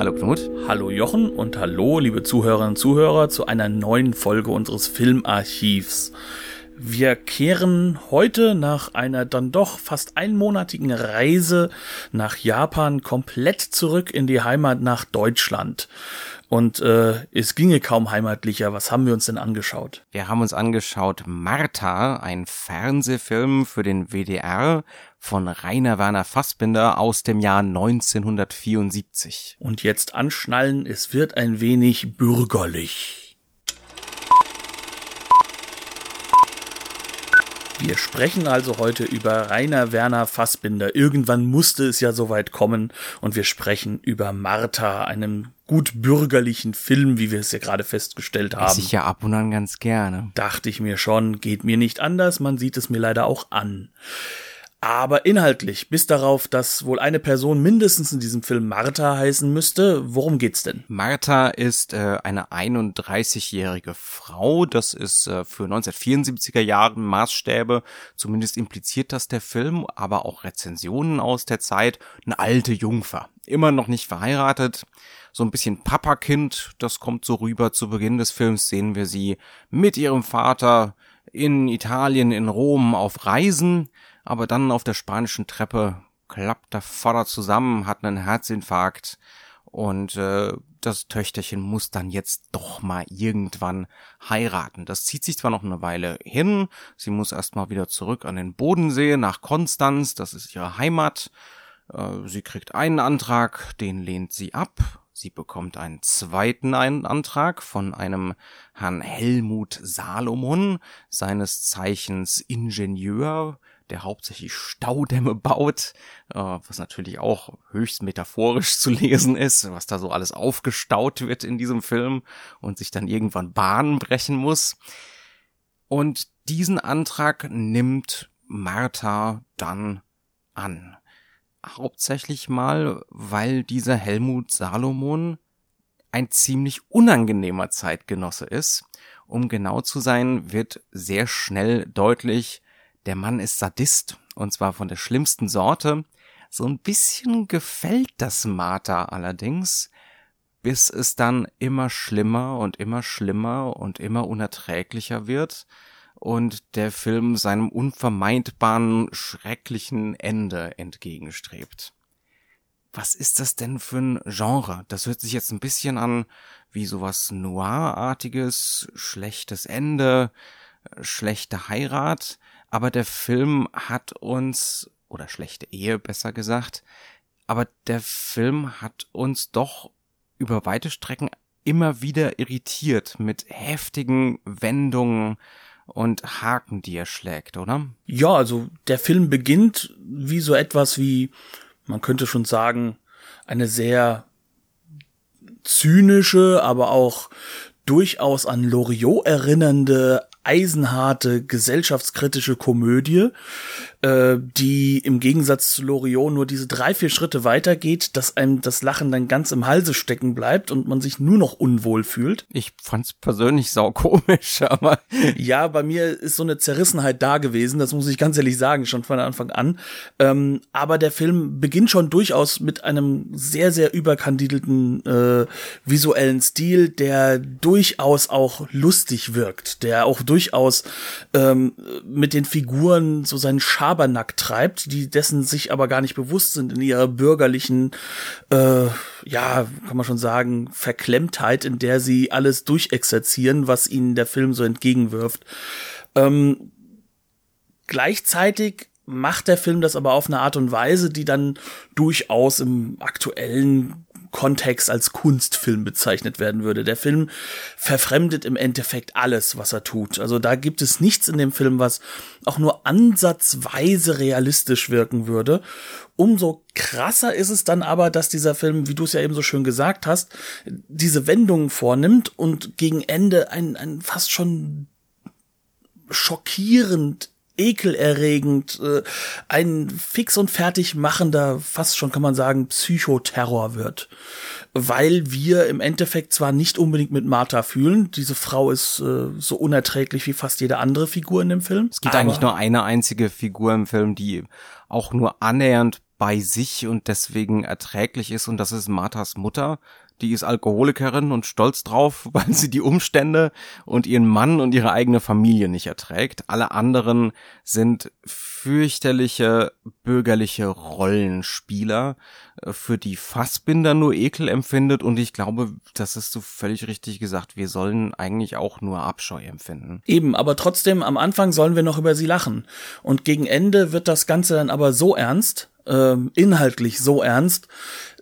Hallo Knut. Hallo Jochen und hallo liebe Zuhörerinnen und Zuhörer zu einer neuen Folge unseres Filmarchivs. Wir kehren heute nach einer dann doch fast einmonatigen Reise nach Japan komplett zurück in die Heimat nach Deutschland. Und äh, es ginge kaum heimatlicher. Was haben wir uns denn angeschaut? Wir haben uns angeschaut Martha, ein Fernsehfilm für den WDR von Rainer Werner Fassbinder aus dem Jahr 1974. Und jetzt anschnallen, es wird ein wenig bürgerlich. Wir sprechen also heute über Rainer Werner Fassbinder. Irgendwann musste es ja soweit kommen und wir sprechen über Martha, einem gut bürgerlichen Film, wie wir es ja gerade festgestellt haben. Esse ich ja ab und an ganz gerne. Dachte ich mir schon, geht mir nicht anders, man sieht es mir leider auch an. Aber inhaltlich, bis darauf, dass wohl eine Person mindestens in diesem Film Martha heißen müsste, worum geht's denn? Martha ist äh, eine 31-jährige Frau. Das ist äh, für 1974er Jahren Maßstäbe. Zumindest impliziert das der Film, aber auch Rezensionen aus der Zeit. Eine alte Jungfer. Immer noch nicht verheiratet. So ein bisschen Papakind. Das kommt so rüber. Zu Beginn des Films sehen wir sie mit ihrem Vater in Italien, in Rom auf Reisen aber dann auf der spanischen Treppe klappt der Vater zusammen, hat einen Herzinfarkt und äh, das Töchterchen muss dann jetzt doch mal irgendwann heiraten. Das zieht sich zwar noch eine Weile hin, sie muss erstmal wieder zurück an den Bodensee nach Konstanz, das ist ihre Heimat. Äh, sie kriegt einen Antrag, den lehnt sie ab. Sie bekommt einen zweiten Antrag von einem Herrn Helmut Salomon, seines Zeichens Ingenieur, der hauptsächlich Staudämme baut, äh, was natürlich auch höchst metaphorisch zu lesen ist, was da so alles aufgestaut wird in diesem Film und sich dann irgendwann Bahnen brechen muss. Und diesen Antrag nimmt Martha dann an. Hauptsächlich mal, weil dieser Helmut Salomon ein ziemlich unangenehmer Zeitgenosse ist. Um genau zu sein, wird sehr schnell deutlich, der Mann ist Sadist, und zwar von der schlimmsten Sorte. So ein bisschen gefällt das Martha allerdings, bis es dann immer schlimmer und immer schlimmer und immer unerträglicher wird und der Film seinem unvermeidbaren, schrecklichen Ende entgegenstrebt. Was ist das denn für ein Genre? Das hört sich jetzt ein bisschen an wie sowas Noir-artiges, schlechtes Ende, schlechte Heirat, aber der Film hat uns, oder schlechte Ehe besser gesagt, aber der Film hat uns doch über weite Strecken immer wieder irritiert mit heftigen Wendungen und Haken, die er schlägt, oder? Ja, also der Film beginnt wie so etwas wie, man könnte schon sagen, eine sehr zynische, aber auch durchaus an Loriot erinnernde eisenharte gesellschaftskritische Komödie, äh, die im Gegensatz zu Loriot nur diese drei, vier Schritte weitergeht, dass einem das Lachen dann ganz im Halse stecken bleibt und man sich nur noch unwohl fühlt. Ich fand's persönlich saukomisch, aber. Ja, bei mir ist so eine Zerrissenheit da gewesen, das muss ich ganz ehrlich sagen, schon von Anfang an. Ähm, aber der Film beginnt schon durchaus mit einem sehr, sehr überkandidelten äh, visuellen Stil, der durchaus auch lustig wirkt, der auch durchaus ähm, mit den Figuren so seinen Schabernack treibt, die dessen sich aber gar nicht bewusst sind in ihrer bürgerlichen, äh, ja, kann man schon sagen, Verklemmtheit, in der sie alles durchexerzieren, was ihnen der Film so entgegenwirft. Ähm, gleichzeitig macht der Film das aber auf eine Art und Weise, die dann durchaus im aktuellen Kontext als Kunstfilm bezeichnet werden würde. Der Film verfremdet im Endeffekt alles, was er tut. Also da gibt es nichts in dem Film, was auch nur ansatzweise realistisch wirken würde. Umso krasser ist es dann aber, dass dieser Film, wie du es ja eben so schön gesagt hast, diese Wendungen vornimmt und gegen Ende ein, ein fast schon schockierend ekelerregend, äh, ein fix und fertig machender, fast schon kann man sagen, Psychoterror wird. Weil wir im Endeffekt zwar nicht unbedingt mit Martha fühlen, diese Frau ist äh, so unerträglich wie fast jede andere Figur in dem Film. Es gibt eigentlich nur eine einzige Figur im Film, die auch nur annähernd bei sich und deswegen erträglich ist und das ist Marthas Mutter, die ist Alkoholikerin und stolz drauf, weil sie die Umstände und ihren Mann und ihre eigene Familie nicht erträgt. Alle anderen sind fürchterliche bürgerliche Rollenspieler, äh, für die Fassbinder nur Ekel empfindet und ich glaube, das ist so völlig richtig gesagt, wir sollen eigentlich auch nur Abscheu empfinden. Eben, aber trotzdem am Anfang sollen wir noch über sie lachen und gegen Ende wird das Ganze dann aber so ernst, ähm, inhaltlich so ernst,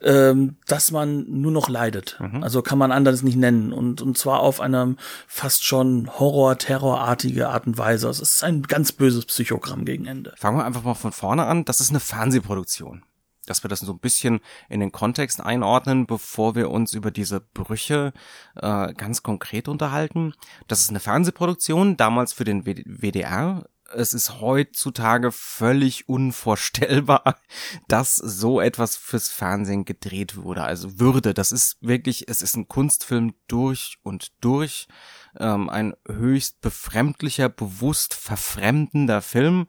ähm, dass man nur noch leidet. Mhm. Also kann man anders nicht nennen. Und, und zwar auf einer fast schon Horror-Terrorartige Art und Weise. Also es ist ein ganz böses Psychogramm gegen Ende. Fangen wir einfach mal von vorne an. Das ist eine Fernsehproduktion dass wir das so ein bisschen in den Kontext einordnen, bevor wir uns über diese Brüche äh, ganz konkret unterhalten. Das ist eine Fernsehproduktion, damals für den WDR es ist heutzutage völlig unvorstellbar, dass so etwas fürs Fernsehen gedreht wurde. Also würde, das ist wirklich, es ist ein Kunstfilm durch und durch, ähm, ein höchst befremdlicher, bewusst verfremdender Film,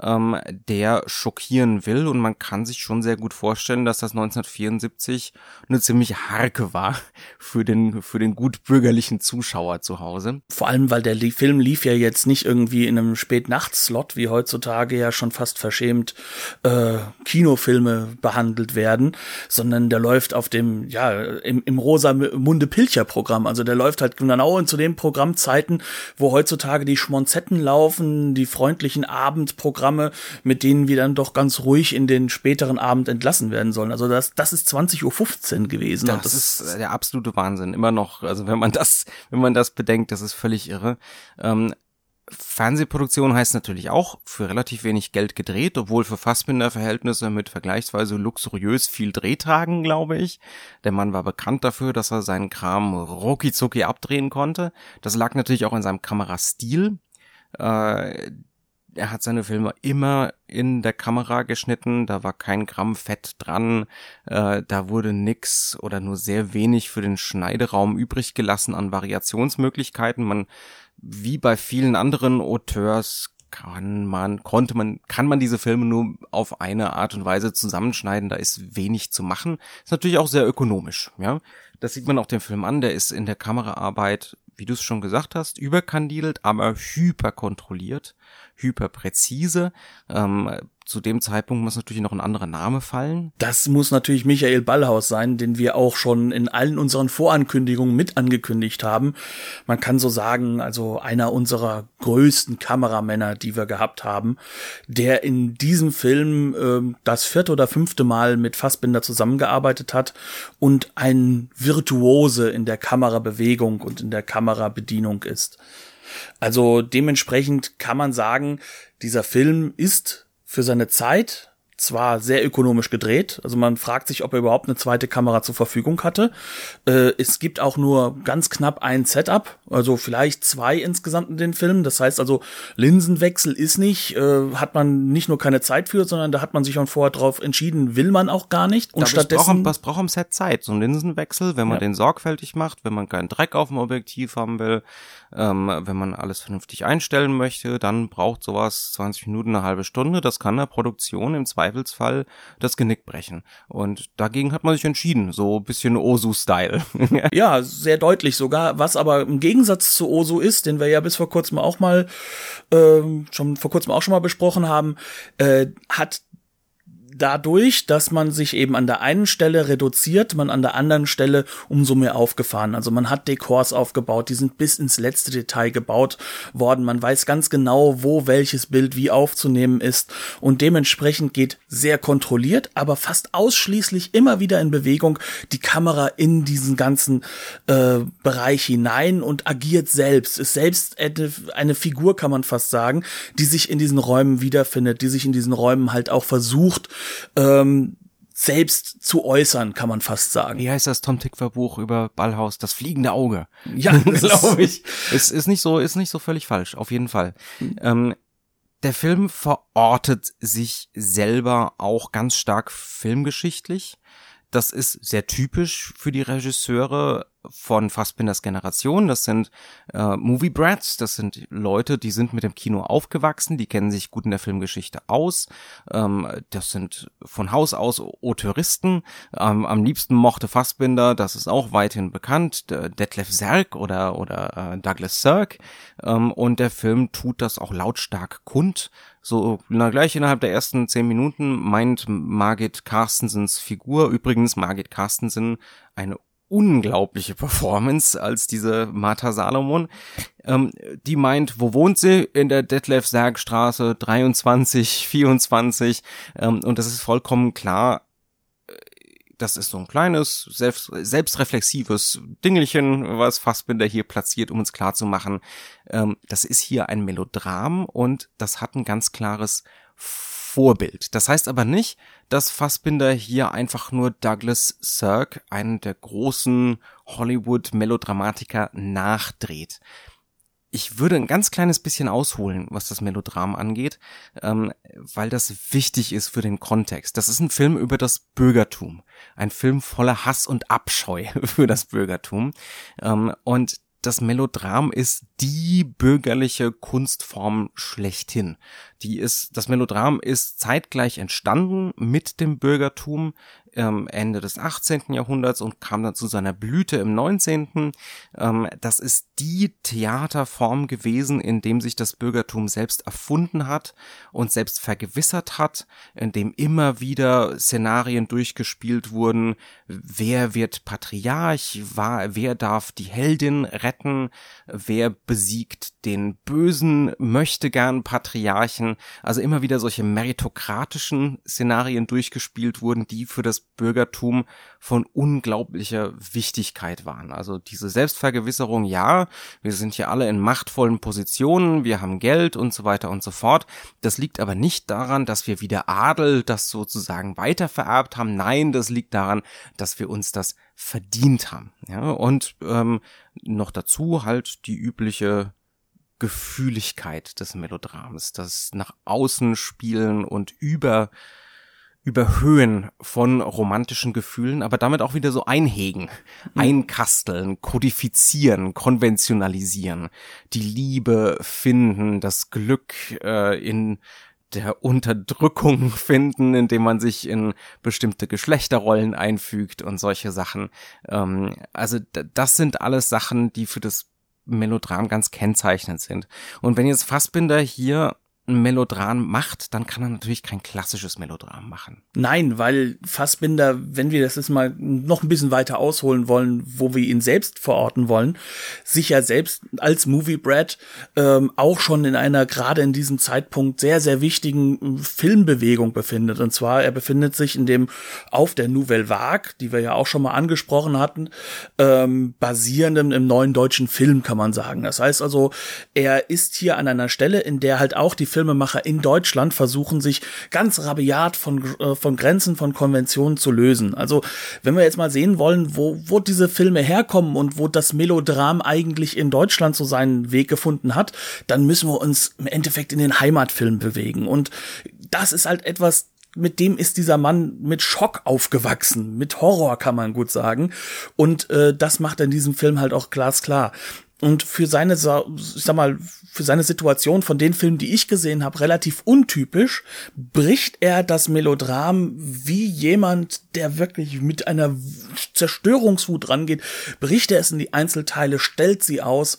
ähm, der schockieren will. Und man kann sich schon sehr gut vorstellen, dass das 1974 eine ziemlich Harke war für den, für den gutbürgerlichen Zuschauer zu Hause. Vor allem, weil der Film lief ja jetzt nicht irgendwie in einem Spätnachtslot, wie heutzutage ja schon fast verschämt äh, Kinofilme behandelt werden, sondern der läuft auf dem, ja, im, im rosa Munde Pilcher Programm. Also der läuft halt genau zu den Programmzeiten, wo heutzutage die Schmonzetten laufen, die freundlichen Abendprogramme Programme, mit denen wir dann doch ganz ruhig in den späteren Abend entlassen werden sollen. Also das, das ist 20.15 Uhr gewesen. Das, das ist der absolute Wahnsinn. Immer noch, also wenn man das, wenn man das bedenkt, das ist völlig irre. Ähm, Fernsehproduktion heißt natürlich auch für relativ wenig Geld gedreht, obwohl für Fassbinder-Verhältnisse mit vergleichsweise luxuriös viel Drehtagen, glaube ich. Der Mann war bekannt dafür, dass er seinen Kram rucki abdrehen konnte. Das lag natürlich auch in seinem Kamerastil. Äh, er hat seine Filme immer in der Kamera geschnitten, da war kein Gramm Fett dran, äh, da wurde nix oder nur sehr wenig für den Schneideraum übrig gelassen an Variationsmöglichkeiten. Man, wie bei vielen anderen Auteurs, kann man, konnte man, kann man diese Filme nur auf eine Art und Weise zusammenschneiden, da ist wenig zu machen. Ist natürlich auch sehr ökonomisch, ja. Das sieht man auch dem Film an, der ist in der Kameraarbeit, wie du es schon gesagt hast, überkandidelt, aber hyperkontrolliert hyperpräzise. Ähm, zu dem Zeitpunkt muss natürlich noch ein anderer Name fallen. Das muss natürlich Michael Ballhaus sein, den wir auch schon in allen unseren Vorankündigungen mit angekündigt haben. Man kann so sagen, also einer unserer größten Kameramänner, die wir gehabt haben, der in diesem Film äh, das vierte oder fünfte Mal mit Fassbinder zusammengearbeitet hat und ein Virtuose in der Kamerabewegung und in der Kamerabedienung ist. Also dementsprechend kann man sagen, dieser Film ist für seine Zeit zwar sehr ökonomisch gedreht, also man fragt sich, ob er überhaupt eine zweite Kamera zur Verfügung hatte. Äh, es gibt auch nur ganz knapp ein Setup, also vielleicht zwei insgesamt in den Filmen. Das heißt also, Linsenwechsel ist nicht, äh, hat man nicht nur keine Zeit für, sondern da hat man sich schon vorher drauf entschieden, will man auch gar nicht. Und stattdessen. Was braucht am Set Zeit? So ein Linsenwechsel, wenn man ja. den sorgfältig macht, wenn man keinen Dreck auf dem Objektiv haben will, ähm, wenn man alles vernünftig einstellen möchte, dann braucht sowas 20 Minuten, eine halbe Stunde. Das kann der Produktion im Zweifelsfall das Genick brechen. Und dagegen hat man sich entschieden, so bisschen Osu-Style. ja, sehr deutlich sogar. Was aber im Gegensatz zu Osu ist, den wir ja bis vor kurzem auch mal äh, schon vor kurzem auch schon mal besprochen haben, äh, hat dadurch, dass man sich eben an der einen Stelle reduziert, man an der anderen Stelle umso mehr aufgefahren. Also man hat Dekors aufgebaut, die sind bis ins letzte Detail gebaut worden. Man weiß ganz genau, wo welches Bild wie aufzunehmen ist und dementsprechend geht sehr kontrolliert, aber fast ausschließlich immer wieder in Bewegung die Kamera in diesen ganzen äh, Bereich hinein und agiert selbst, ist selbst eine, eine Figur, kann man fast sagen, die sich in diesen Räumen wiederfindet, die sich in diesen Räumen halt auch versucht, ähm, selbst zu äußern, kann man fast sagen. Wie heißt das Tom Tickwer Buch über Ballhaus? Das fliegende Auge. Ja, glaube ich. Es ist nicht so, ist nicht so völlig falsch, auf jeden Fall. Mhm. Ähm, der Film verortet sich selber auch ganz stark filmgeschichtlich. Das ist sehr typisch für die Regisseure von Fassbinders Generation. Das sind äh, Movie Brats, das sind Leute, die sind mit dem Kino aufgewachsen, die kennen sich gut in der Filmgeschichte aus. Ähm, das sind von Haus aus Auteuristen. Ähm, am liebsten mochte Fassbinder, das ist auch weithin bekannt, Detlef Serk oder, oder äh, Douglas Sirk. Ähm, und der Film tut das auch lautstark kund. So, na gleich innerhalb der ersten zehn Minuten meint Margit Carstensens Figur, übrigens Margit Carstensen, eine unglaubliche Performance als diese Martha Salomon. Ähm, die meint, wo wohnt sie? In der Detlef Sargstraße 23, 24. Ähm, und das ist vollkommen klar. Das ist so ein kleines, selbst, selbstreflexives Dingelchen, was Fassbinder hier platziert, um uns klarzumachen, ähm, das ist hier ein Melodram und das hat ein ganz klares Vorbild. Das heißt aber nicht, dass Fassbinder hier einfach nur Douglas Sirk, einen der großen Hollywood-Melodramatiker, nachdreht. Ich würde ein ganz kleines bisschen ausholen, was das Melodram angeht, ähm, weil das wichtig ist für den Kontext. Das ist ein Film über das Bürgertum. Ein Film voller Hass und Abscheu für das Bürgertum. Ähm, und das Melodram ist die bürgerliche Kunstform schlechthin. Die ist, das Melodram ist zeitgleich entstanden mit dem Bürgertum ähm, Ende des 18. Jahrhunderts und kam dann zu seiner Blüte im 19. Ähm, das ist die Theaterform gewesen, in dem sich das Bürgertum selbst erfunden hat und selbst vergewissert hat, in dem immer wieder Szenarien durchgespielt wurden, wer wird Patriarch, war, wer darf die Heldin retten, wer besiegt den bösen, möchte gern Patriarchen, also immer wieder solche meritokratischen Szenarien durchgespielt wurden, die für das Bürgertum von unglaublicher Wichtigkeit waren. Also diese Selbstvergewisserung, ja, wir sind hier alle in machtvollen Positionen, wir haben Geld und so weiter und so fort. Das liegt aber nicht daran, dass wir wie der Adel das sozusagen weitervererbt haben. Nein, das liegt daran, dass wir uns das verdient haben. Ja, und ähm, noch dazu halt die übliche Gefühligkeit des Melodrams, das nach außen spielen und über Überhöhen von romantischen Gefühlen, aber damit auch wieder so einhegen, mhm. einkasteln, kodifizieren, konventionalisieren, die Liebe finden, das Glück äh, in der Unterdrückung finden, indem man sich in bestimmte Geschlechterrollen einfügt und solche Sachen. Ähm, also das sind alles Sachen, die für das Melodram ganz kennzeichnend sind. Und wenn jetzt Fassbinder hier ein Melodram macht, dann kann er natürlich kein klassisches Melodram machen. Nein, weil Fassbinder, wenn wir das jetzt mal noch ein bisschen weiter ausholen wollen, wo wir ihn selbst verorten wollen, sich ja selbst als Movie Brad ähm, auch schon in einer gerade in diesem Zeitpunkt sehr, sehr wichtigen Filmbewegung befindet. Und zwar, er befindet sich in dem auf der Nouvelle Vague, die wir ja auch schon mal angesprochen hatten, ähm, basierenden im neuen deutschen Film, kann man sagen. Das heißt also, er ist hier an einer Stelle, in der halt auch die Filmemacher in Deutschland versuchen sich ganz rabiat von, äh, von Grenzen, von Konventionen zu lösen. Also, wenn wir jetzt mal sehen wollen, wo, wo diese Filme herkommen und wo das Melodram eigentlich in Deutschland so seinen Weg gefunden hat, dann müssen wir uns im Endeffekt in den Heimatfilm bewegen. Und das ist halt etwas, mit dem ist dieser Mann mit Schock aufgewachsen, mit Horror kann man gut sagen. Und äh, das macht in diesem Film halt auch glasklar. Und für seine, ich sag mal, für seine Situation von den Filmen, die ich gesehen habe, relativ untypisch, bricht er das Melodram wie jemand, der wirklich mit einer Zerstörungswut rangeht, bricht er es in die Einzelteile, stellt sie aus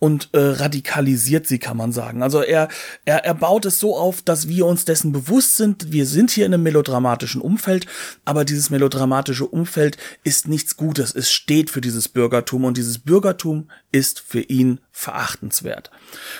und äh, radikalisiert sie, kann man sagen. Also er, er, er baut es so auf, dass wir uns dessen bewusst sind, wir sind hier in einem melodramatischen Umfeld, aber dieses melodramatische Umfeld ist nichts Gutes. Es steht für dieses Bürgertum und dieses Bürgertum ist für ihn verachtenswert.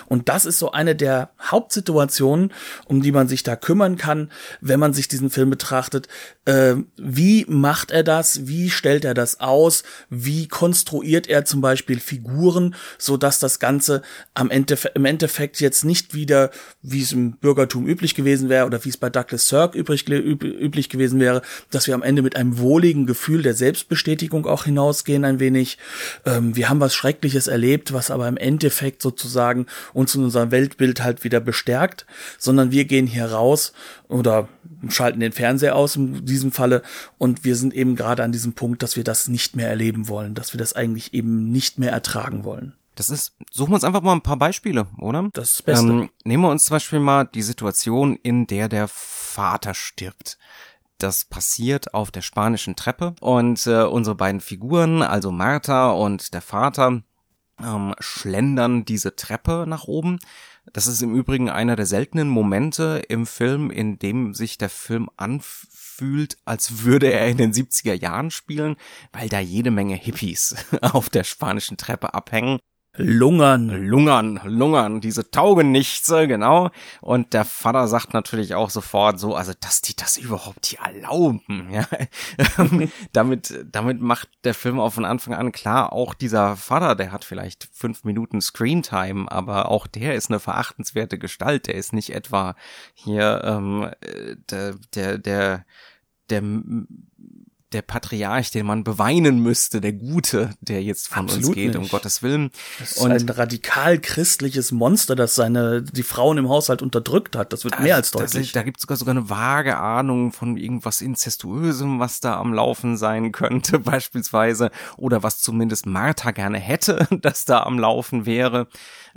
Und das ist so eine der Hauptsituationen, um die man sich da kümmern kann, wenn man sich diesen Film betrachtet. Äh, wie macht er das? Wie stellt er das aus? Wie konstruiert er zum Beispiel Figuren, so dass das Ganze am Ende, im Endeffekt jetzt nicht wieder, wie es im Bürgertum üblich gewesen wäre oder wie es bei Douglas Sirk übrig, üb, üblich gewesen wäre, dass wir am Ende mit einem wohligen Gefühl der Selbstbestätigung auch hinausgehen ein wenig. Ähm, wir haben was Schreckliches erlebt, was aber im Endeffekt sozusagen uns in unserem Weltbild halt wieder bestärkt, sondern wir gehen hier raus oder schalten den Fernseher aus in diesem Falle und wir sind eben gerade an diesem Punkt, dass wir das nicht mehr erleben wollen, dass wir das eigentlich eben nicht mehr ertragen wollen. Das ist, suchen wir uns einfach mal ein paar Beispiele, oder? Das ist das Beste. Ähm, nehmen wir uns zum Beispiel mal die Situation, in der der Vater stirbt. Das passiert auf der spanischen Treppe und äh, unsere beiden Figuren, also Martha und der Vater, ähm, schlendern diese Treppe nach oben. Das ist im Übrigen einer der seltenen Momente im Film, in dem sich der Film anfühlt, als würde er in den 70er Jahren spielen, weil da jede Menge Hippies auf der spanischen Treppe abhängen Lungern. Lungern, lungern, diese Taugenichtse, genau. Und der Vater sagt natürlich auch sofort so, also, dass die das überhaupt hier erlauben, ja. damit, damit macht der Film auch von Anfang an klar, auch dieser Vater, der hat vielleicht fünf Minuten Screentime, aber auch der ist eine verachtenswerte Gestalt. Der ist nicht etwa hier, ähm, äh, der, der, der, der der Patriarch, den man beweinen müsste, der Gute, der jetzt von Absolut uns geht, nicht. um Gottes Willen. Das ist und ein radikal christliches Monster, das seine die Frauen im Haushalt unterdrückt hat. Das wird mehr als deutlich. Da, da gibt es sogar sogar eine vage Ahnung von irgendwas inzestuösem, was da am Laufen sein könnte, beispielsweise, oder was zumindest Martha gerne hätte, dass da am Laufen wäre.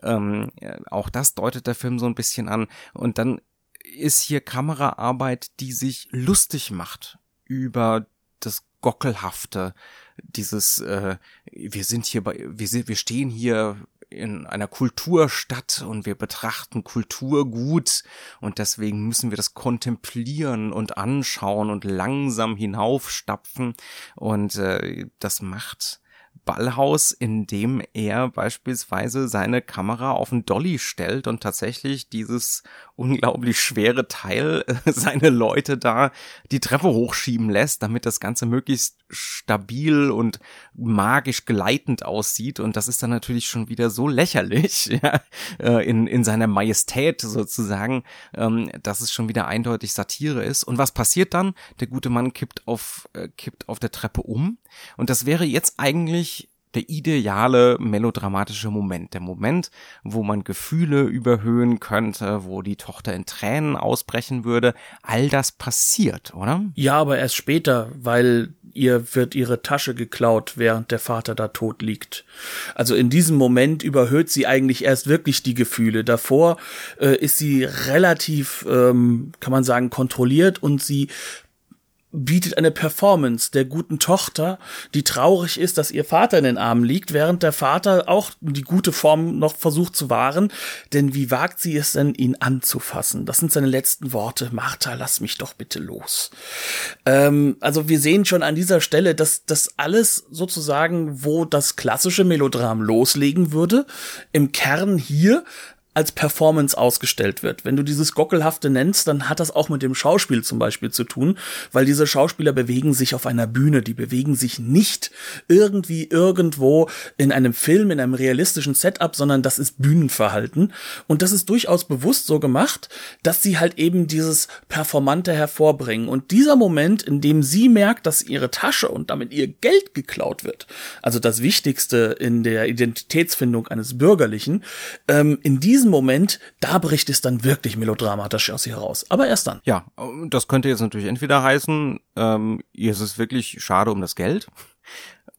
Ähm, auch das deutet der Film so ein bisschen an. Und dann ist hier Kameraarbeit, die sich lustig macht über das Gockelhafte, dieses, äh, wir sind hier bei, wir sind, wir stehen hier in einer Kulturstadt und wir betrachten Kultur gut und deswegen müssen wir das kontemplieren und anschauen und langsam hinaufstapfen und äh, das macht Ballhaus, in dem er beispielsweise seine Kamera auf einen Dolly stellt und tatsächlich dieses unglaublich schwere Teil äh, seine Leute da die Treppe hochschieben lässt, damit das Ganze möglichst stabil und magisch gleitend aussieht. Und das ist dann natürlich schon wieder so lächerlich, ja, äh, in, in seiner Majestät sozusagen, ähm, dass es schon wieder eindeutig Satire ist. Und was passiert dann? Der gute Mann kippt auf, äh, kippt auf der Treppe um. Und das wäre jetzt eigentlich der ideale melodramatische Moment, der Moment, wo man Gefühle überhöhen könnte, wo die Tochter in Tränen ausbrechen würde. All das passiert, oder? Ja, aber erst später, weil ihr wird ihre Tasche geklaut, während der Vater da tot liegt. Also in diesem Moment überhöht sie eigentlich erst wirklich die Gefühle. Davor äh, ist sie relativ, ähm, kann man sagen, kontrolliert und sie bietet eine Performance der guten Tochter, die traurig ist, dass ihr Vater in den Armen liegt, während der Vater auch die gute Form noch versucht zu wahren. Denn wie wagt sie es denn, ihn anzufassen? Das sind seine letzten Worte. Martha, lass mich doch bitte los. Ähm, also wir sehen schon an dieser Stelle, dass das alles sozusagen, wo das klassische Melodram loslegen würde, im Kern hier als Performance ausgestellt wird. Wenn du dieses Gockelhafte nennst, dann hat das auch mit dem Schauspiel zum Beispiel zu tun, weil diese Schauspieler bewegen sich auf einer Bühne, die bewegen sich nicht irgendwie irgendwo in einem Film, in einem realistischen Setup, sondern das ist Bühnenverhalten. Und das ist durchaus bewusst so gemacht, dass sie halt eben dieses Performante hervorbringen. Und dieser Moment, in dem sie merkt, dass ihre Tasche und damit ihr Geld geklaut wird, also das Wichtigste in der Identitätsfindung eines Bürgerlichen, ähm, in diesem diesem Moment, da bricht es dann wirklich melodramatisch aus ihr heraus. Aber erst dann. Ja, das könnte jetzt natürlich entweder heißen, ähm, ihr ist es wirklich schade um das Geld.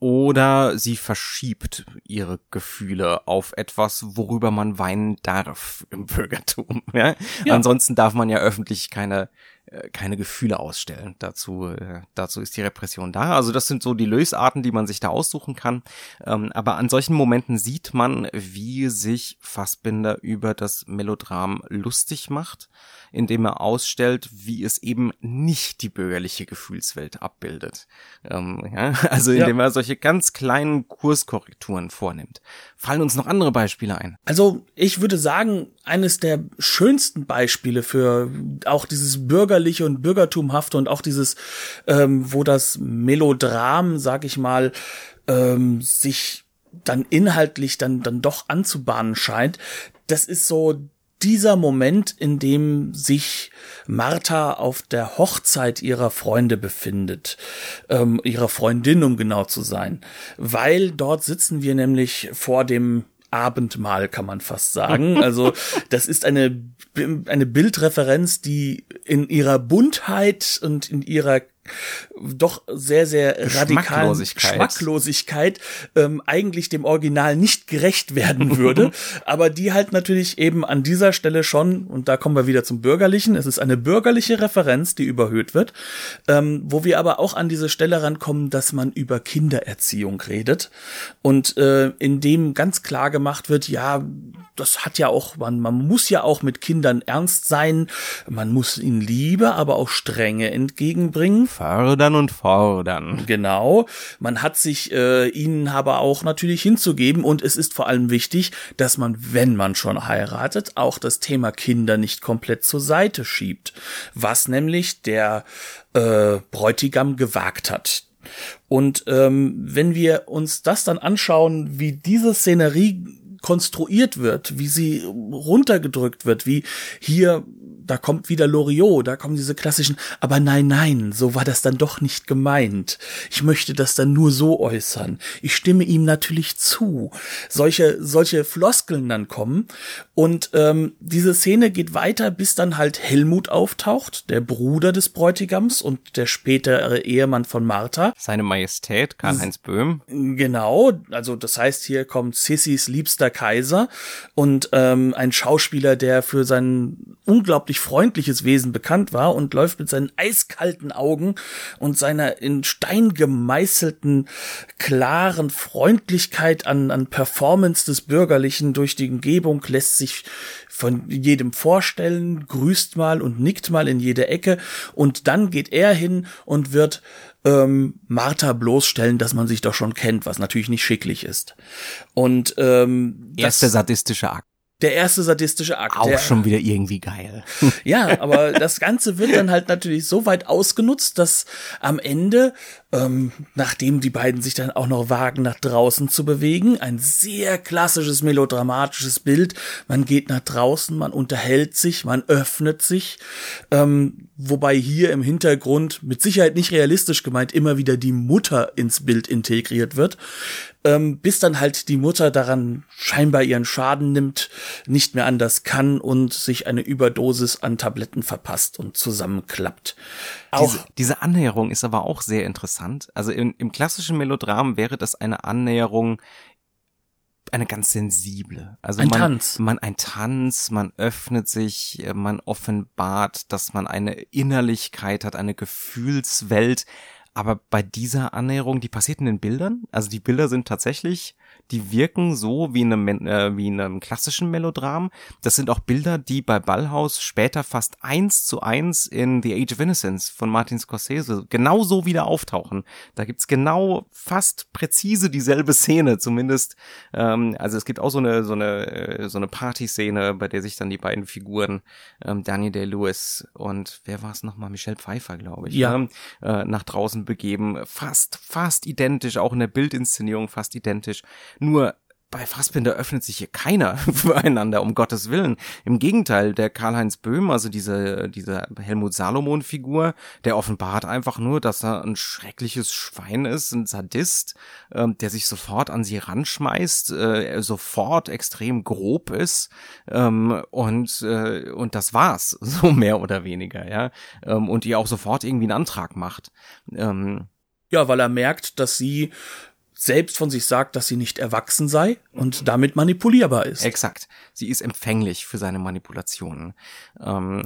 Oder sie verschiebt ihre Gefühle auf etwas, worüber man weinen darf im Bürgertum. Ja? ja. Ansonsten darf man ja öffentlich keine keine Gefühle ausstellen. Dazu, äh, dazu ist die Repression da. Also das sind so die Lösarten, die man sich da aussuchen kann. Ähm, aber an solchen Momenten sieht man, wie sich Fassbinder über das Melodram lustig macht, indem er ausstellt, wie es eben nicht die bürgerliche Gefühlswelt abbildet. Ähm, ja, also indem ja. er solche ganz kleinen Kurskorrekturen vornimmt. Fallen uns noch andere Beispiele ein? Also ich würde sagen, eines der schönsten Beispiele für auch dieses bürgerliche und bürgertumhafte und auch dieses, ähm, wo das Melodram, sag ich mal, ähm, sich dann inhaltlich dann dann doch anzubahnen scheint. Das ist so dieser Moment, in dem sich Martha auf der Hochzeit ihrer Freunde befindet, ähm, ihrer Freundin, um genau zu sein, weil dort sitzen wir nämlich vor dem Abendmahl, kann man fast sagen. Also das ist eine, eine Bildreferenz, die in ihrer Buntheit und in ihrer doch sehr, sehr radikalen Schmacklosigkeit ähm, eigentlich dem Original nicht gerecht werden würde, aber die halt natürlich eben an dieser Stelle schon, und da kommen wir wieder zum Bürgerlichen, es ist eine bürgerliche Referenz, die überhöht wird, ähm, wo wir aber auch an diese Stelle rankommen, dass man über Kindererziehung redet. Und äh, in dem ganz klar gemacht wird, ja, das hat ja auch, man, man muss ja auch mit Kindern ernst sein, man muss ihnen Liebe, aber auch Strenge entgegenbringen fördern und fordern. Genau. Man hat sich äh, ihnen aber auch natürlich hinzugeben und es ist vor allem wichtig, dass man, wenn man schon heiratet, auch das Thema Kinder nicht komplett zur Seite schiebt. Was nämlich der äh, Bräutigam gewagt hat. Und ähm, wenn wir uns das dann anschauen, wie diese Szenerie konstruiert wird, wie sie runtergedrückt wird, wie hier da kommt wieder Loriot, da kommen diese klassischen, aber nein, nein, so war das dann doch nicht gemeint. Ich möchte das dann nur so äußern. Ich stimme ihm natürlich zu. Solche, solche Floskeln dann kommen. Und ähm, diese Szene geht weiter, bis dann halt Helmut auftaucht, der Bruder des Bräutigams und der spätere Ehemann von Martha. Seine Majestät, Karl-Heinz Böhm. Genau, also das heißt, hier kommt Sissys liebster Kaiser und ähm, ein Schauspieler, der für seinen unglaublich unglaublich freundliches Wesen bekannt war und läuft mit seinen eiskalten Augen und seiner in Stein gemeißelten, klaren Freundlichkeit an, an Performance des Bürgerlichen durch die Umgebung lässt sich von jedem vorstellen, grüßt mal und nickt mal in jede Ecke und dann geht er hin und wird ähm, Martha bloßstellen, dass man sich doch schon kennt, was natürlich nicht schicklich ist. Und ähm, erster sadistische Akt der erste sadistische Akt. Auch der, schon wieder irgendwie geil. Ja, aber das Ganze wird dann halt natürlich so weit ausgenutzt, dass am Ende, ähm, nachdem die beiden sich dann auch noch wagen, nach draußen zu bewegen, ein sehr klassisches melodramatisches Bild. Man geht nach draußen, man unterhält sich, man öffnet sich, ähm, wobei hier im Hintergrund mit Sicherheit nicht realistisch gemeint immer wieder die Mutter ins Bild integriert wird ähm, bis dann halt die Mutter daran scheinbar ihren Schaden nimmt, nicht mehr anders kann und sich eine Überdosis an Tabletten verpasst und zusammenklappt. Auch diese, diese Annäherung ist aber auch sehr interessant. Also im, im klassischen Melodram wäre das eine Annäherung eine ganz sensible. Also ein man, Tanz. man ein Tanz, man öffnet sich, man offenbart, dass man eine Innerlichkeit hat, eine Gefühlswelt, aber bei dieser Annäherung, die passiert in den Bildern. Also die Bilder sind tatsächlich die wirken so wie in einem, äh, wie in einem klassischen Melodram. Das sind auch Bilder, die bei Ballhaus später fast eins zu eins in The Age of Innocence von Martin Scorsese genauso wieder auftauchen. Da gibt's genau fast präzise dieselbe Szene, zumindest. Ähm, also es gibt auch so eine so eine äh, so eine Partyszene, bei der sich dann die beiden Figuren ähm, Danny Day Lewis und wer war es nochmal Michelle Pfeiffer, glaube ich, ja. ne? äh, nach draußen begeben. Fast fast identisch, auch in der Bildinszenierung fast identisch. Nur bei Fassbinder öffnet sich hier keiner füreinander, um Gottes Willen. Im Gegenteil, der Karl-Heinz Böhm, also diese, diese Helmut Salomon-Figur, der offenbart einfach nur, dass er ein schreckliches Schwein ist, ein Sadist, ähm, der sich sofort an sie ranschmeißt, äh, sofort extrem grob ist ähm, und, äh, und das war's, so mehr oder weniger, ja. Ähm, und ihr auch sofort irgendwie einen Antrag macht. Ähm, ja, weil er merkt, dass sie selbst von sich sagt, dass sie nicht erwachsen sei und damit manipulierbar ist. Exakt. Sie ist empfänglich für seine Manipulationen. Ähm,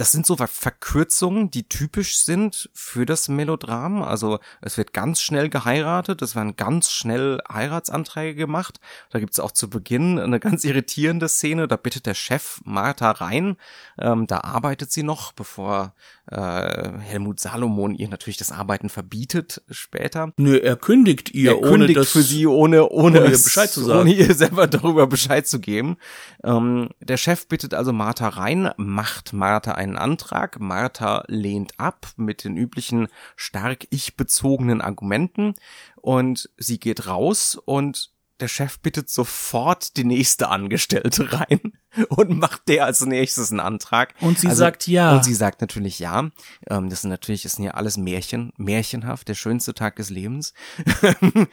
das sind so Verkürzungen, die typisch sind für das Melodram. Also es wird ganz schnell geheiratet, es werden ganz schnell Heiratsanträge gemacht. Da gibt's auch zu Beginn eine ganz irritierende Szene, da bittet der Chef Martha rein. Ähm, da arbeitet sie noch, bevor äh, Helmut Salomon ihr natürlich das Arbeiten verbietet später. Nö, er kündigt ihr, er ohne kündigt das für sie, ohne, ohne, ohne ihr es- Bescheid zu sagen. Ohne ihr selber darüber Bescheid zu geben. Ähm, der Chef bittet also Martha rein, macht Martha einen Antrag. Martha lehnt ab mit den üblichen stark ich-bezogenen Argumenten und sie geht raus und der Chef bittet sofort die nächste Angestellte rein und macht der als nächstes einen Antrag. Und sie Also- sagt ja. Und sie sagt natürlich ja. Ähm, das sind natürlich, sind ja alles Märchen, märchenhaft, der schönste Tag des Lebens.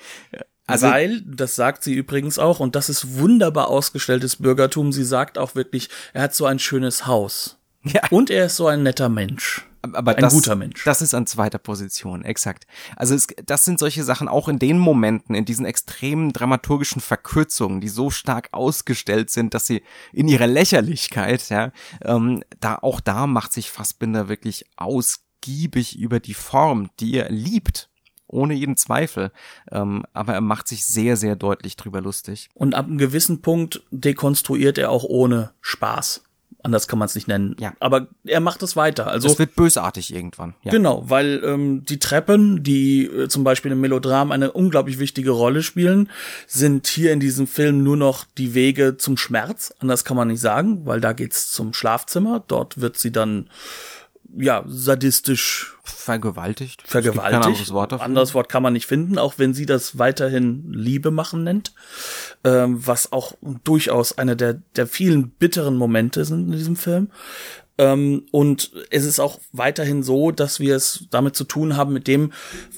also, Weil, das sagt sie übrigens auch, und das ist wunderbar ausgestelltes Bürgertum, sie sagt auch wirklich, er hat so ein schönes Haus. Ja. Und er ist so ein netter Mensch. aber ein das, guter Mensch. Das ist an zweiter Position, exakt. Also es, das sind solche Sachen auch in den Momenten, in diesen extremen dramaturgischen Verkürzungen, die so stark ausgestellt sind, dass sie in ihrer Lächerlichkeit, ja, ähm, da auch da macht sich Fassbinder wirklich ausgiebig über die Form, die er liebt. Ohne jeden Zweifel. Ähm, aber er macht sich sehr, sehr deutlich drüber lustig. Und ab einem gewissen Punkt dekonstruiert er auch ohne Spaß. Anders kann man es nicht nennen. Ja. Aber er macht es weiter. Also Es wird bösartig irgendwann. Ja. Genau, weil ähm, die Treppen, die äh, zum Beispiel im Melodram eine unglaublich wichtige Rolle spielen, sind hier in diesem Film nur noch die Wege zum Schmerz. Anders kann man nicht sagen, weil da geht's zum Schlafzimmer. Dort wird sie dann ja sadistisch Vergewaltigt. Vergewaltigt. Kein anderes Wort dafür. Anderes Wort kann man nicht finden, auch wenn sie das weiterhin Liebe machen nennt, ähm, was auch durchaus einer der, der vielen bitteren Momente sind in diesem Film. Ähm, und es ist auch weiterhin so, dass wir es damit zu tun haben mit dem,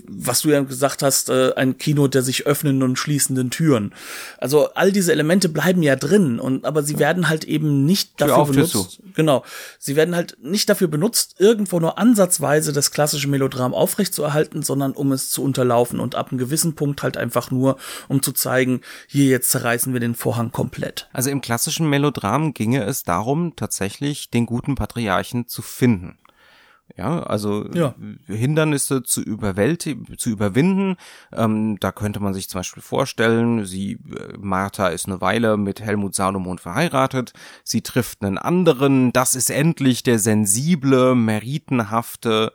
was du ja gesagt hast, äh, ein Kino der sich öffnenden und schließenden Türen. Also all diese Elemente bleiben ja drin und aber sie werden halt eben nicht Tür dafür auf, benutzt. Genau. Sie werden halt nicht dafür benutzt, irgendwo nur ansatzweise das klassische Melodram aufrechtzuerhalten, sondern um es zu unterlaufen und ab einem gewissen Punkt halt einfach nur, um zu zeigen, hier jetzt zerreißen wir den Vorhang komplett. Also im klassischen Melodram ginge es darum, tatsächlich den guten Patriarchen zu finden. Ja, also Ja. Hindernisse zu überwältigen, zu überwinden. Ähm, da könnte man sich zum Beispiel vorstellen, sie, äh, Martha ist eine Weile mit Helmut Salomon verheiratet. Sie trifft einen anderen. Das ist endlich der sensible, meritenhafte,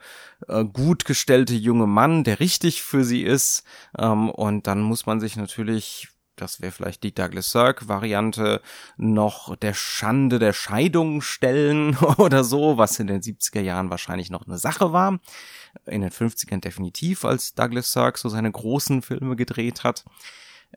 äh, gut gestellte junge Mann, der richtig für sie ist. Ähm, und dann muss man sich natürlich das wäre vielleicht die Douglas Sirk-Variante, noch der Schande der Scheidung stellen oder so, was in den 70er Jahren wahrscheinlich noch eine Sache war. In den 50ern definitiv, als Douglas Sirk so seine großen Filme gedreht hat.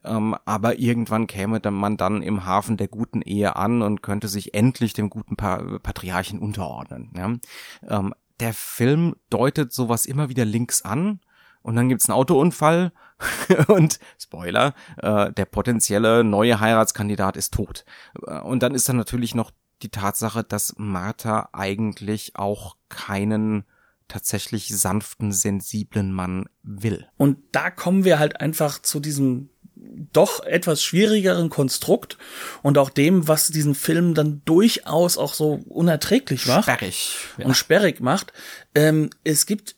Ähm, aber irgendwann käme dann man dann im Hafen der guten Ehe an und könnte sich endlich dem guten pa Patriarchen unterordnen. Ja? Ähm, der Film deutet sowas immer wieder links an und dann gibt's einen Autounfall und Spoiler, äh, der potenzielle neue Heiratskandidat ist tot. Äh, Und dann ist da natürlich noch die Tatsache, dass Martha eigentlich auch keinen tatsächlich sanften, sensiblen Mann will. Und da kommen wir halt einfach zu diesem doch etwas schwierigeren Konstrukt und auch dem, was diesen Film dann durchaus auch so unerträglich macht. Sperrig. und sperrig macht. Ähm, es gibt,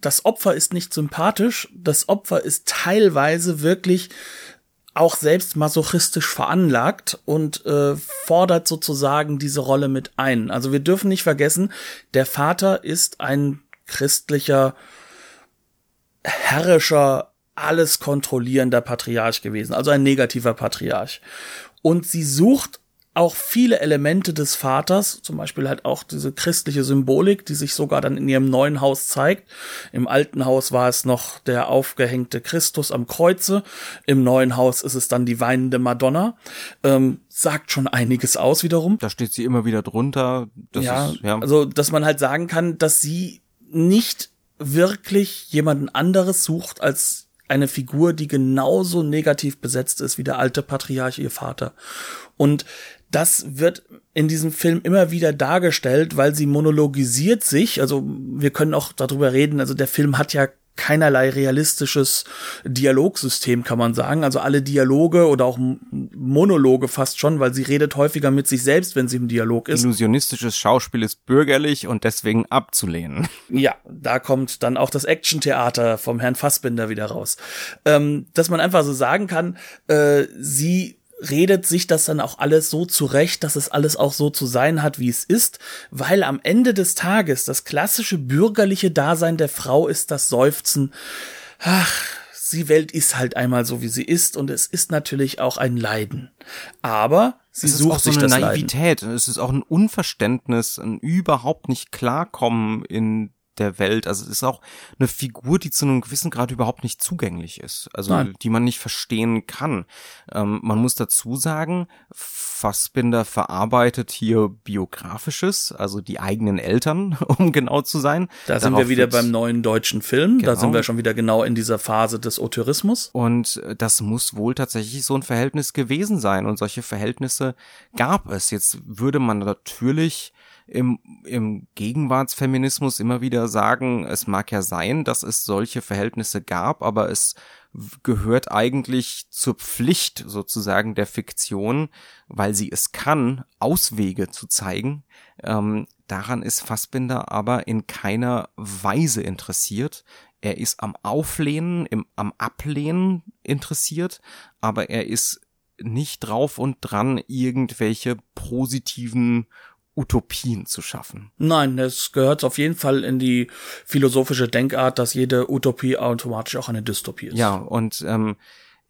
das Opfer ist nicht sympathisch, das Opfer ist teilweise wirklich auch selbst masochistisch veranlagt und äh, fordert sozusagen diese Rolle mit ein. Also wir dürfen nicht vergessen, der Vater ist ein christlicher, herrischer, alles kontrollierender Patriarch gewesen, also ein negativer Patriarch. Und sie sucht auch viele Elemente des Vaters, zum Beispiel halt auch diese christliche Symbolik, die sich sogar dann in ihrem neuen Haus zeigt. Im alten Haus war es noch der aufgehängte Christus am Kreuze, im neuen Haus ist es dann die weinende Madonna. Ähm, sagt schon einiges aus wiederum. Da steht sie immer wieder drunter. Ja, ist, ja. also dass man halt sagen kann, dass sie nicht wirklich jemanden anderes sucht als eine Figur, die genauso negativ besetzt ist wie der alte Patriarch, ihr Vater. Und das wird in diesem Film immer wieder dargestellt, weil sie monologisiert sich. Also wir können auch darüber reden. Also der Film hat ja keinerlei realistisches Dialogsystem, kann man sagen. Also alle Dialoge oder auch Monologe fast schon, weil sie redet häufiger mit sich selbst, wenn sie im Dialog ist. Illusionistisches Schauspiel ist bürgerlich und deswegen abzulehnen. Ja, da kommt dann auch das Action-Theater vom Herrn Fassbinder wieder raus. Ähm, dass man einfach so sagen kann, äh, sie redet sich das dann auch alles so zurecht, dass es alles auch so zu sein hat, wie es ist, weil am Ende des Tages das klassische bürgerliche Dasein der Frau ist das Seufzen, ach, die Welt ist halt einmal so, wie sie ist und es ist natürlich auch ein Leiden. Aber sie es sucht so sich eine das Naivität. Leiden. Es ist auch ein Unverständnis, ein überhaupt nicht klarkommen in der Welt. Also es ist auch eine Figur, die zu einem gewissen Grad überhaupt nicht zugänglich ist. Also Nein. die man nicht verstehen kann. Ähm, man muss dazu sagen, Fassbinder verarbeitet hier biografisches, also die eigenen Eltern, um genau zu sein. Da sind Darauf wir wieder beim neuen deutschen Film. Da Genau. sind wir schon wieder genau in dieser Phase des Auteurismus. Und äh, das muss wohl tatsächlich so ein Verhältnis gewesen sein. Und solche Verhältnisse gab es. Jetzt würde man natürlich im, im Gegenwartsfeminismus immer wieder sagen, es mag ja sein, dass es solche Verhältnisse gab, aber es gehört eigentlich zur Pflicht sozusagen der Fiktion, weil sie es kann, Auswege zu zeigen. Ähm, daran ist Fassbinder aber in keiner Weise interessiert. Er ist am Auflehnen, im, am Ablehnen interessiert, aber er ist nicht drauf und dran, irgendwelche positiven Utopien zu schaffen. Nein, es gehört auf jeden Fall in die philosophische Denkart, dass jede Utopie automatisch auch eine Dystopie ist. Ja, und ähm,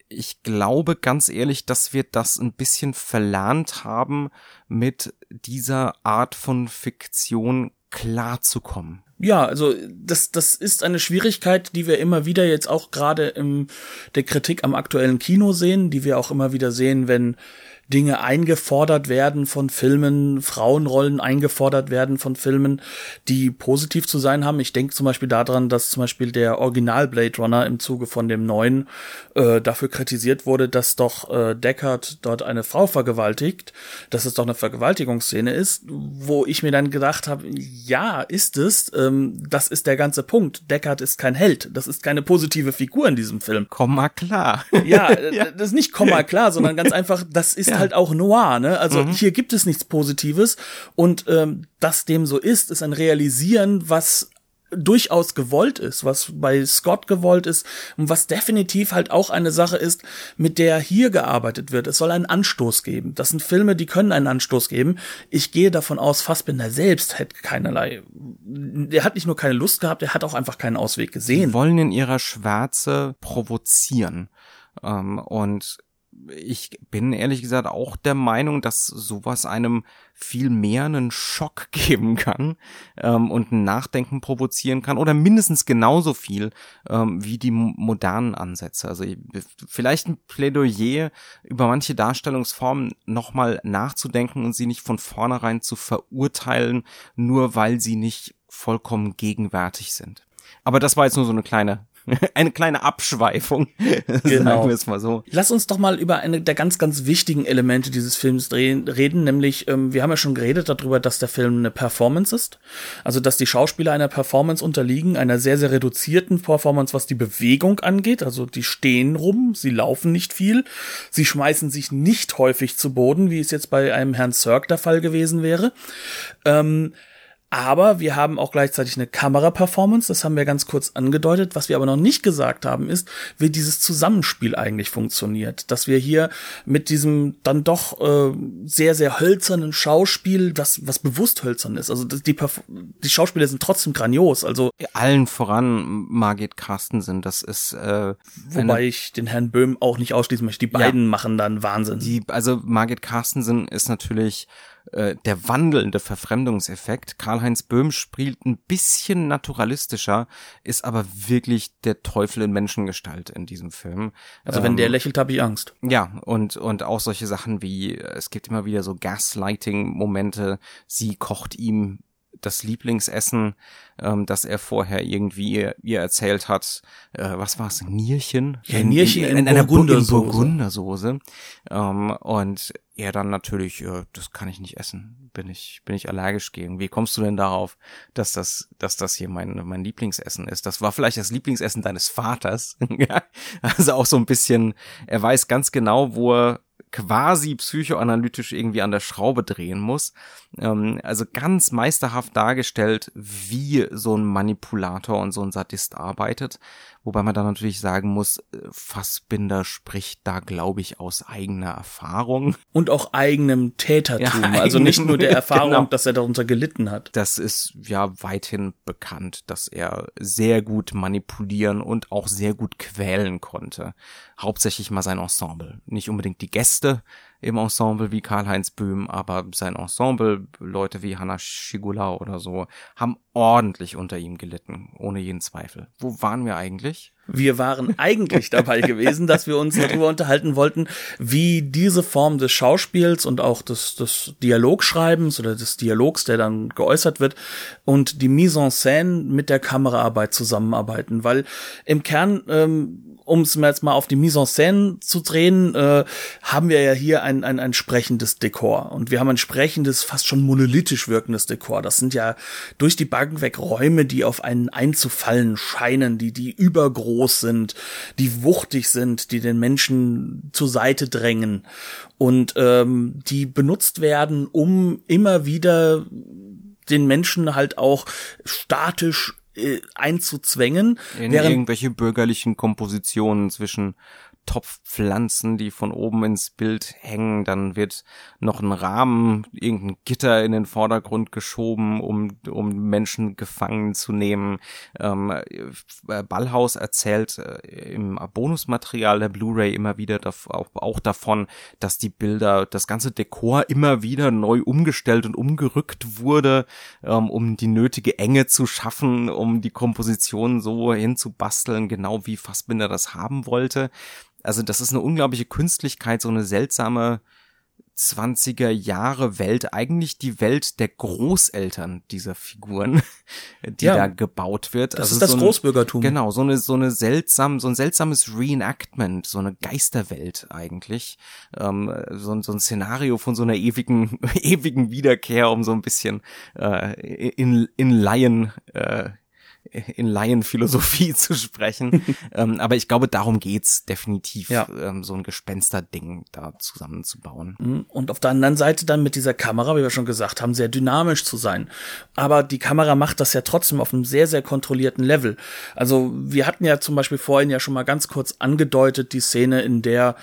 ich glaube ganz ehrlich, dass wir das ein bisschen verlernt haben, mit dieser Art von Fiktion klarzukommen. Ja, also das, das ist eine Schwierigkeit, die wir immer wieder jetzt auch gerade in der Kritik am aktuellen Kino sehen, die wir auch immer wieder sehen, wenn Dinge eingefordert werden von Filmen, Frauenrollen eingefordert werden von Filmen, die positiv zu sein haben. Ich denke zum Beispiel daran, dass zum Beispiel der Original Blade Runner im Zuge von dem neuen äh, dafür kritisiert wurde, dass doch äh, Deckard dort eine Frau vergewaltigt, dass es doch eine Vergewaltigungsszene ist, wo ich mir dann gedacht habe, ja, ist es, ähm, das ist der ganze Punkt. Deckard ist kein Held, das ist keine positive Figur in diesem Film. Komm mal klar. Ja, äh, das ist nicht Komma klar, sondern ganz einfach, das ist halt auch noir, ne? Also hier gibt es nichts Positives und ähm, dass dem so ist, ist ein Realisieren, was durchaus gewollt ist, was bei Scott gewollt ist und was definitiv halt auch eine Sache ist, mit der hier gearbeitet wird. Es soll einen Anstoß geben. Das sind Filme, die können einen Anstoß geben. Ich gehe davon aus, Fassbinder selbst hätte keinerlei, der hat nicht nur keine Lust gehabt, er hat auch einfach keinen Ausweg gesehen. Die wollen in ihrer Schwärze provozieren. Ähm, und ich bin ehrlich gesagt auch der Meinung, dass sowas einem viel mehr einen Schock geben kann ähm, und ein Nachdenken provozieren kann oder mindestens genauso viel ähm, wie die mo- modernen Ansätze. Also ich- vielleicht ein Plädoyer über manche Darstellungsformen nochmal nachzudenken und sie nicht von vornherein zu verurteilen, nur weil sie nicht vollkommen gegenwärtig sind. Aber das war jetzt nur so eine kleine, eine kleine Abschweifung, Genau. sagen wir es mal so. Lass uns doch mal über eine der ganz, ganz wichtigen Elemente dieses Films reden, nämlich, ähm, wir haben ja schon geredet darüber, dass der Film eine Performance ist. Also, dass die Schauspieler einer Performance unterliegen, einer sehr, sehr reduzierten Performance, was die Bewegung angeht. Also, die stehen rum, sie laufen nicht viel, sie schmeißen sich nicht häufig zu Boden, wie es jetzt bei einem Herrn Cirque der Fall gewesen wäre. Ähm, aber wir haben auch gleichzeitig eine Kamera-Performance, das haben wir ganz kurz angedeutet. Was wir aber noch nicht gesagt haben, ist, wie dieses Zusammenspiel eigentlich funktioniert. Dass wir hier mit diesem dann doch äh, sehr, sehr hölzernen Schauspiel, was, was bewusst hölzern ist. Also das- die, Perf die Schauspieler sind trotzdem grandios. Also, Allen voran Margit Carstensen, das ist äh, wobei ich den Herrn Böhm auch nicht ausschließen möchte. Die beiden machen dann Wahnsinn. die, also Margit Carstensen ist natürlich äh, der wandelnde Verfremdungseffekt. Karl-Heinz Böhm spielt ein bisschen naturalistischer, ist aber wirklich der Teufel in Menschengestalt in diesem Film. also, wenn Ähm, der lächelt, habe ich Angst. Ja, und, und auch solche Sachen wie, äh, es gibt immer wieder so Gaslighting-Momente, sie kocht ihm das Lieblingsessen, ähm, das er vorher irgendwie ihr, ihr erzählt hat. Äh, was war es? Nierchen? Ja, Nierchen in einer Bu- in Burgundersoße. Burgundersoße. Ähm, und er dann natürlich, äh, das kann ich nicht essen, bin ich, bin ich allergisch gegen. Wie kommst du denn darauf, dass das, dass das hier mein, mein Lieblingsessen ist? Das war vielleicht das Lieblingsessen deines Vaters. also auch so ein bisschen, er weiß ganz genau, wo er quasi psychoanalytisch irgendwie an der Schraube drehen muss. Ähm, also ganz meisterhaft dargestellt, wie so ein Manipulator und so ein Sadist arbeitet. Wobei man dann natürlich sagen muss, äh, Fassbinder spricht da, glaube ich, aus eigener Erfahrung. Und auch eigenem Tätertum. Ja, also nicht nur der Erfahrung, genau. dass er darunter gelitten hat. Das ist ja weithin bekannt, dass er sehr gut manipulieren und auch sehr gut quälen konnte. Hauptsächlich mal sein Ensemble. Nicht unbedingt die Gäste, im Ensemble wie Karl-Heinz Böhm, aber sein Ensemble, Leute wie Hanna Schigula oder so, haben ordentlich unter ihm gelitten, ohne jeden Zweifel. Wo waren wir eigentlich? Wir waren eigentlich dabei gewesen, dass wir uns darüber unterhalten wollten, wie diese Form des Schauspiels und auch des, des Dialogschreibens oder des Dialogs, der dann geäußert wird, und die Mise en scène mit der Kameraarbeit zusammenarbeiten. Weil im Kern ähm, um es jetzt mal auf die Mise en scène zu drehen, äh, haben wir ja hier ein, ein, ein sprechendes Dekor. Und wir haben ein sprechendes, fast schon monolithisch wirkendes Dekor. Das sind ja durch die Bank weg Räume, die auf einen einzufallen scheinen, die, die übergroß sind, die wuchtig sind, die den Menschen zur Seite drängen und ähm, die benutzt werden, um immer wieder den Menschen halt auch statisch äh, einzuzwängen. In irgendwelche bürgerlichen Kompositionen zwischen Topfpflanzen, die von oben ins Bild hängen. Dann wird noch ein Rahmen, irgendein Gitter in den Vordergrund geschoben, um, um Menschen gefangen zu nehmen. Ähm, äh, Ballhaus erzählt äh, im Bonusmaterial der Blu-ray immer wieder auch, auch davon, dass die Bilder, das ganze Dekor immer wieder neu umgestellt und umgerückt wurde, ähm, um die nötige Enge zu schaffen, um die Komposition so hinzubasteln, genau wie Fassbinder das haben wollte. Also das ist eine unglaubliche Künstlichkeit, so eine seltsame 20er Jahre Welt, eigentlich die Welt der Großeltern dieser Figuren, die ja, da gebaut wird. Das also ist das so ein, Großbürgertum. Genau, so eine, so eine seltsam, so ein seltsames Reenactment, so eine Geisterwelt eigentlich. Ähm, so, so ein Szenario von so einer ewigen, ewigen Wiederkehr, um so ein bisschen äh, in, in Laien äh, in Laienphilosophie zu sprechen. ähm, aber ich glaube, darum geht's definitiv, ja. ähm, so ein Gespensterding da zusammenzubauen. Mhm. Und auf der anderen Seite dann mit dieser Kamera, wie wir schon gesagt haben, sehr dynamisch zu sein. Aber die Kamera macht das ja trotzdem auf einem sehr, sehr kontrollierten Level. Also wir hatten ja zum Beispiel vorhin ja schon mal ganz kurz angedeutet, die Szene, in der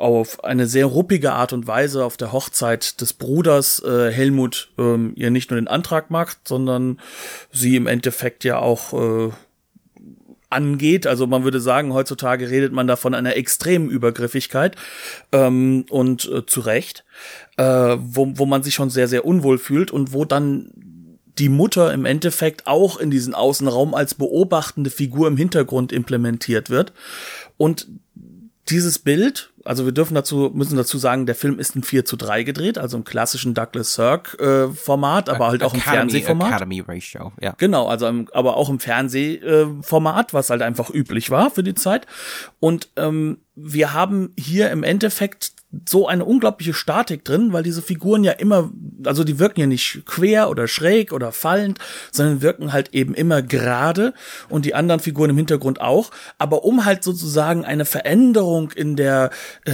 auf eine sehr ruppige Art und Weise auf der Hochzeit des Bruders äh, Helmut ähm, ihr nicht nur den Antrag macht, sondern sie im Endeffekt ja auch äh, angeht. Also man würde sagen, heutzutage redet man da von einer extremen Übergriffigkeit ähm, und äh, zu Recht, äh, wo, wo man sich schon sehr, sehr unwohl fühlt und wo dann die Mutter im Endeffekt auch in diesen Außenraum als beobachtende Figur im Hintergrund implementiert wird. Und dieses Bild, also wir dürfen dazu, müssen dazu sagen, der Film ist in 4 zu 3 gedreht, also im klassischen Douglas Sirk äh, Format, aber halt auch im Fernsehformat. Academy Ratio, ja. Genau, also im, aber auch im Fernsehformat, was halt einfach üblich war für die Zeit. Und ähm, wir haben hier im Endeffekt so eine unglaubliche Statik drin, weil diese Figuren ja immer, also die wirken ja nicht quer oder schräg oder fallend, sondern wirken halt eben immer gerade und die anderen Figuren im Hintergrund auch. Aber um halt sozusagen eine Veränderung in der, äh,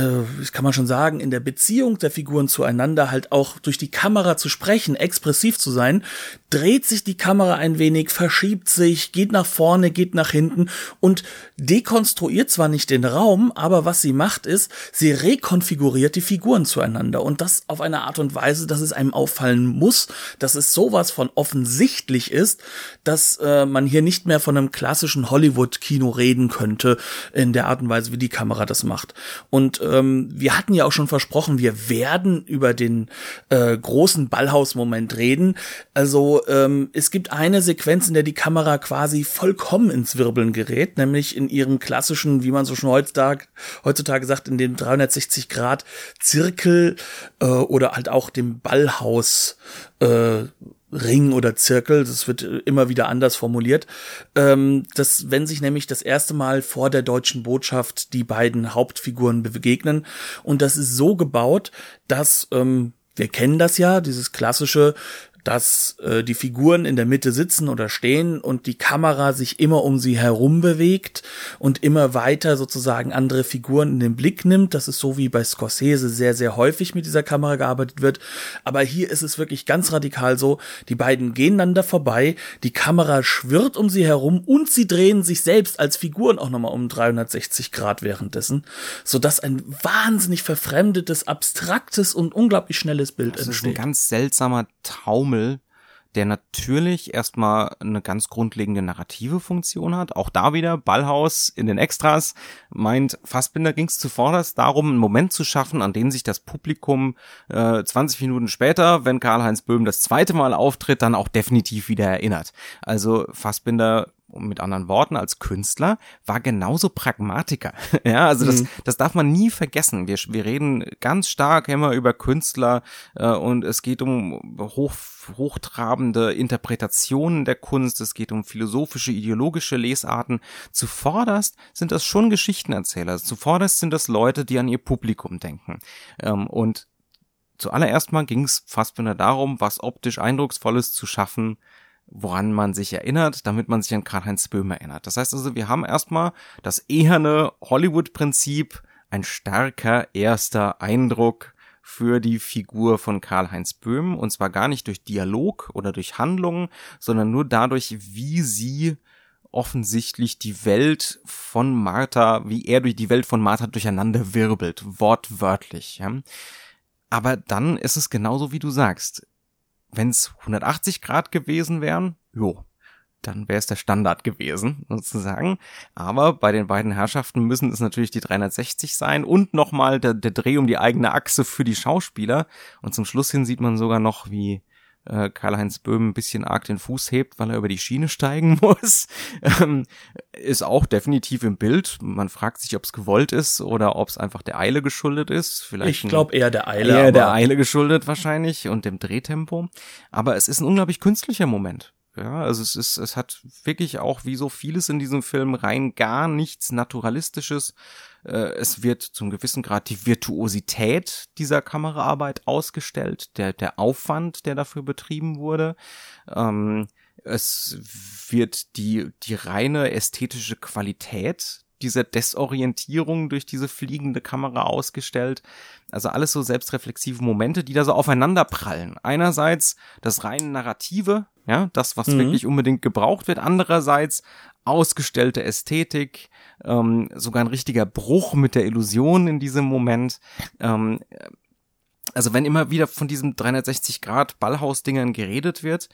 kann man schon sagen, in der Beziehung der Figuren zueinander halt auch durch die Kamera zu sprechen, expressiv zu sein, dreht sich die Kamera ein wenig, verschiebt sich, geht nach vorne, geht nach hinten und dekonstruiert zwar nicht den Raum, aber was sie macht ist, sie rekonfiguriert die Figuren zueinander und das auf eine Art und Weise, dass es einem auffallen muss, dass es sowas von offensichtlich ist, dass äh, man hier nicht mehr von einem klassischen Hollywood-Kino reden könnte in der Art und Weise, wie die Kamera das macht. Und ähm, wir hatten ja auch schon versprochen, wir werden über den äh, großen Ballhaus-Moment reden. Also ähm, es gibt eine Sequenz, in der die Kamera quasi vollkommen ins Wirbeln gerät, nämlich in ihrem klassischen, wie man so schon heutzutage, heutzutage sagt, in dem 360 Grad Zirkel äh, oder halt auch dem Ballhaus äh, Ring oder Zirkel, das wird immer wieder anders formuliert, ähm, dass wenn sich nämlich das erste Mal vor der deutschen Botschaft die beiden Hauptfiguren begegnen. Und das ist so gebaut, dass ähm, wir kennen das ja, dieses klassische, dass äh, die Figuren in der Mitte sitzen oder stehen und die Kamera sich immer um sie herum bewegt und immer weiter sozusagen andere Figuren in den Blick nimmt. Das ist so wie bei Scorsese sehr, sehr häufig mit dieser Kamera gearbeitet wird. Aber hier ist es wirklich ganz radikal so, die beiden gehen dann da vorbei, die Kamera schwirrt um sie herum und sie drehen sich selbst als Figuren auch nochmal um 360 Grad währenddessen, sodass ein wahnsinnig verfremdetes, abstraktes und unglaublich schnelles Bild das entsteht. ist ein ganz seltsamer Taumel der natürlich erstmal eine ganz grundlegende narrative Funktion hat. Auch da wieder, Ballhaus in den Extras meint, Fassbinder ging es zuvorderst darum, einen Moment zu schaffen, an den sich das Publikum äh, 20 Minuten später, wenn Karl-Heinz Böhm das zweite Mal auftritt, dann auch definitiv wieder erinnert. Also Fassbinder mit anderen Worten, als Künstler, war genauso Pragmatiker. ja, also das, mhm. das darf man nie vergessen. Wir, wir reden ganz stark immer über Künstler äh, und es geht um hoch, hochtrabende Interpretationen der Kunst, es geht um philosophische, ideologische Lesarten. Zuvorderst sind das schon Geschichtenerzähler. Zuvorderst sind das Leute, die an ihr Publikum denken. Ähm, und zuallererst mal ging es fast wieder darum, was optisch Eindrucksvolles zu schaffen, woran man sich erinnert, damit man sich an Karl-Heinz Böhm erinnert. Das heißt also, wir haben erstmal das eherne Hollywood-Prinzip, ein starker erster Eindruck für die Figur von Karl-Heinz Böhm, und zwar gar nicht durch Dialog oder durch Handlungen, sondern nur dadurch, wie sie offensichtlich die Welt von Martha, wie er durch die Welt von Martha durcheinander wirbelt, wortwörtlich. Ja. Aber dann ist es genauso, wie du sagst wenn es 180 Grad gewesen wären, jo, dann wäre es der Standard gewesen, sozusagen. Aber bei den beiden Herrschaften müssen es natürlich die 360 sein und nochmal der, der Dreh um die eigene Achse für die Schauspieler. Und zum Schluss hin sieht man sogar noch, wie äh, Karl-Heinz Böhm ein bisschen arg den Fuß hebt, weil er über die Schiene steigen muss, ähm, ist auch definitiv im Bild. Man fragt sich, ob es gewollt ist oder ob es einfach der Eile geschuldet ist. Vielleicht ich glaube eher der Eile. Eher der Eile geschuldet wahrscheinlich und dem Drehtempo. Aber es ist ein unglaublich künstlicher Moment. Ja, also es ist, es hat wirklich auch wie so vieles in diesem Film rein gar nichts Naturalistisches. Äh, es wird zum gewissen Grad die Virtuosität dieser Kameraarbeit ausgestellt, der, der Aufwand, der dafür betrieben wurde. Ähm, es wird die, die reine ästhetische Qualität dieser Desorientierung durch diese fliegende Kamera ausgestellt. Also alles so selbstreflexive Momente, die da so aufeinander prallen. Einerseits das rein Narrative, ja, das, was mhm. wirklich unbedingt gebraucht wird. Andererseits ausgestellte Ästhetik, ähm, sogar ein richtiger Bruch mit der Illusion in diesem Moment. Ähm, also wenn immer wieder von diesem 360 Grad Ballhausdingern geredet wird,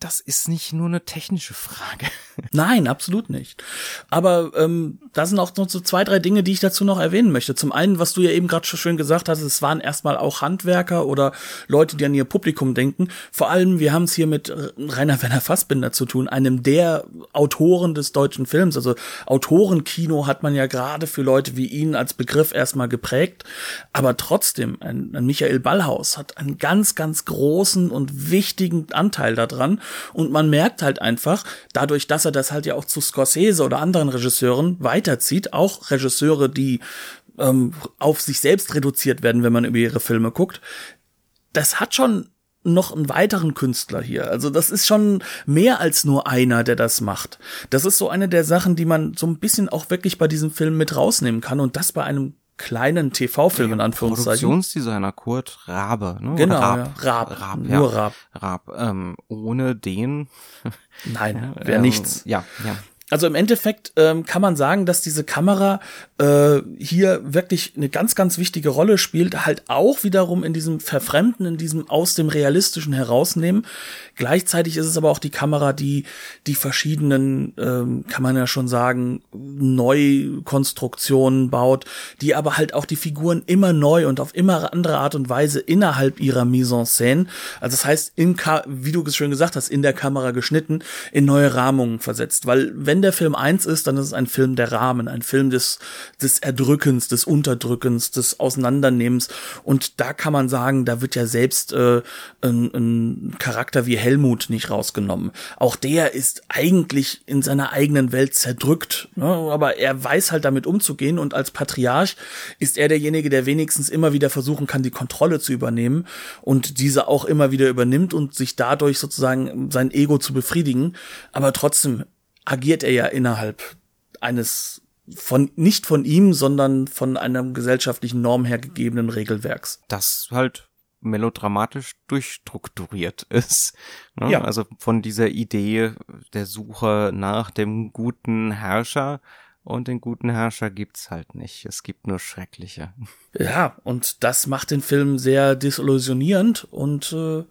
das ist nicht nur eine technische Frage. Nein, absolut nicht. Aber ähm, da sind auch noch so zwei, drei Dinge, die ich dazu noch erwähnen möchte. Zum einen, was du ja eben gerade schon schön gesagt hast, es waren erstmal auch Handwerker oder Leute, die an ihr Publikum denken. Vor allem, wir haben es hier mit Rainer Werner Fassbinder zu tun, einem der Autoren des deutschen Films. Also Autorenkino hat man ja gerade für Leute wie ihn als Begriff erstmal geprägt. Aber trotzdem, ein, ein Michael Ballhaus hat einen ganz, ganz großen und wichtigen Anteil daran und man merkt halt einfach, dadurch, dass er das halt ja auch zu Scorsese oder anderen Regisseuren weiterzieht, auch Regisseure, die ähm, auf sich selbst reduziert werden, wenn man über ihre Filme guckt, das hat schon noch einen weiteren Künstler hier. Also das ist schon mehr als nur einer, der das macht. Das ist so eine der Sachen, die man so ein bisschen auch wirklich bei diesem Film mit rausnehmen kann und das bei einem kleinen TV-Film in Anführungszeichen. Produktionsdesigner Kurt Rabe, ne? Genau, Raab. Ja. Raab, Raab, nur Raab. Raab. Ähm, ohne den. Nein, wäre ähm, nichts. Ja, ja. Also im Endeffekt ähm, kann man sagen, dass diese Kamera äh, hier wirklich eine ganz, ganz wichtige Rolle spielt, halt auch wiederum in diesem Verfremden, in diesem aus dem Realistischen herausnehmen. Gleichzeitig ist es aber auch die Kamera, die die verschiedenen, ähm, kann man ja schon sagen, Neukonstruktionen baut, die aber halt auch die Figuren immer neu und auf immer andere Art und Weise innerhalb ihrer Mise en scène, also das heißt, Ka wie du es schön gesagt hast, in der Kamera geschnitten, in neue Rahmungen versetzt. Weil wenn wenn der Film eins ist, dann ist es ein Film der Rahmen, ein Film des, des Erdrückens, des Unterdrückens, des Auseinandernehmens. Und da kann man sagen, da wird ja selbst äh, ein, ein Charakter wie Helmut nicht rausgenommen. Auch der ist eigentlich in seiner eigenen Welt zerdrückt, ne? aber er weiß halt damit umzugehen und als Patriarch ist er derjenige, der wenigstens immer wieder versuchen kann, die Kontrolle zu übernehmen und diese auch immer wieder übernimmt und sich dadurch sozusagen sein Ego zu befriedigen. Aber trotzdem agiert er ja innerhalb eines von nicht von ihm, sondern von einem gesellschaftlichen Norm her gegebenen Regelwerks. Das halt melodramatisch durchstrukturiert ist. Ne? Ja. Also von dieser Idee der Suche nach dem guten Herrscher und den guten Herrscher gibt's halt nicht. Es gibt nur schreckliche. Ja, und das macht den Film sehr desillusionierend und äh,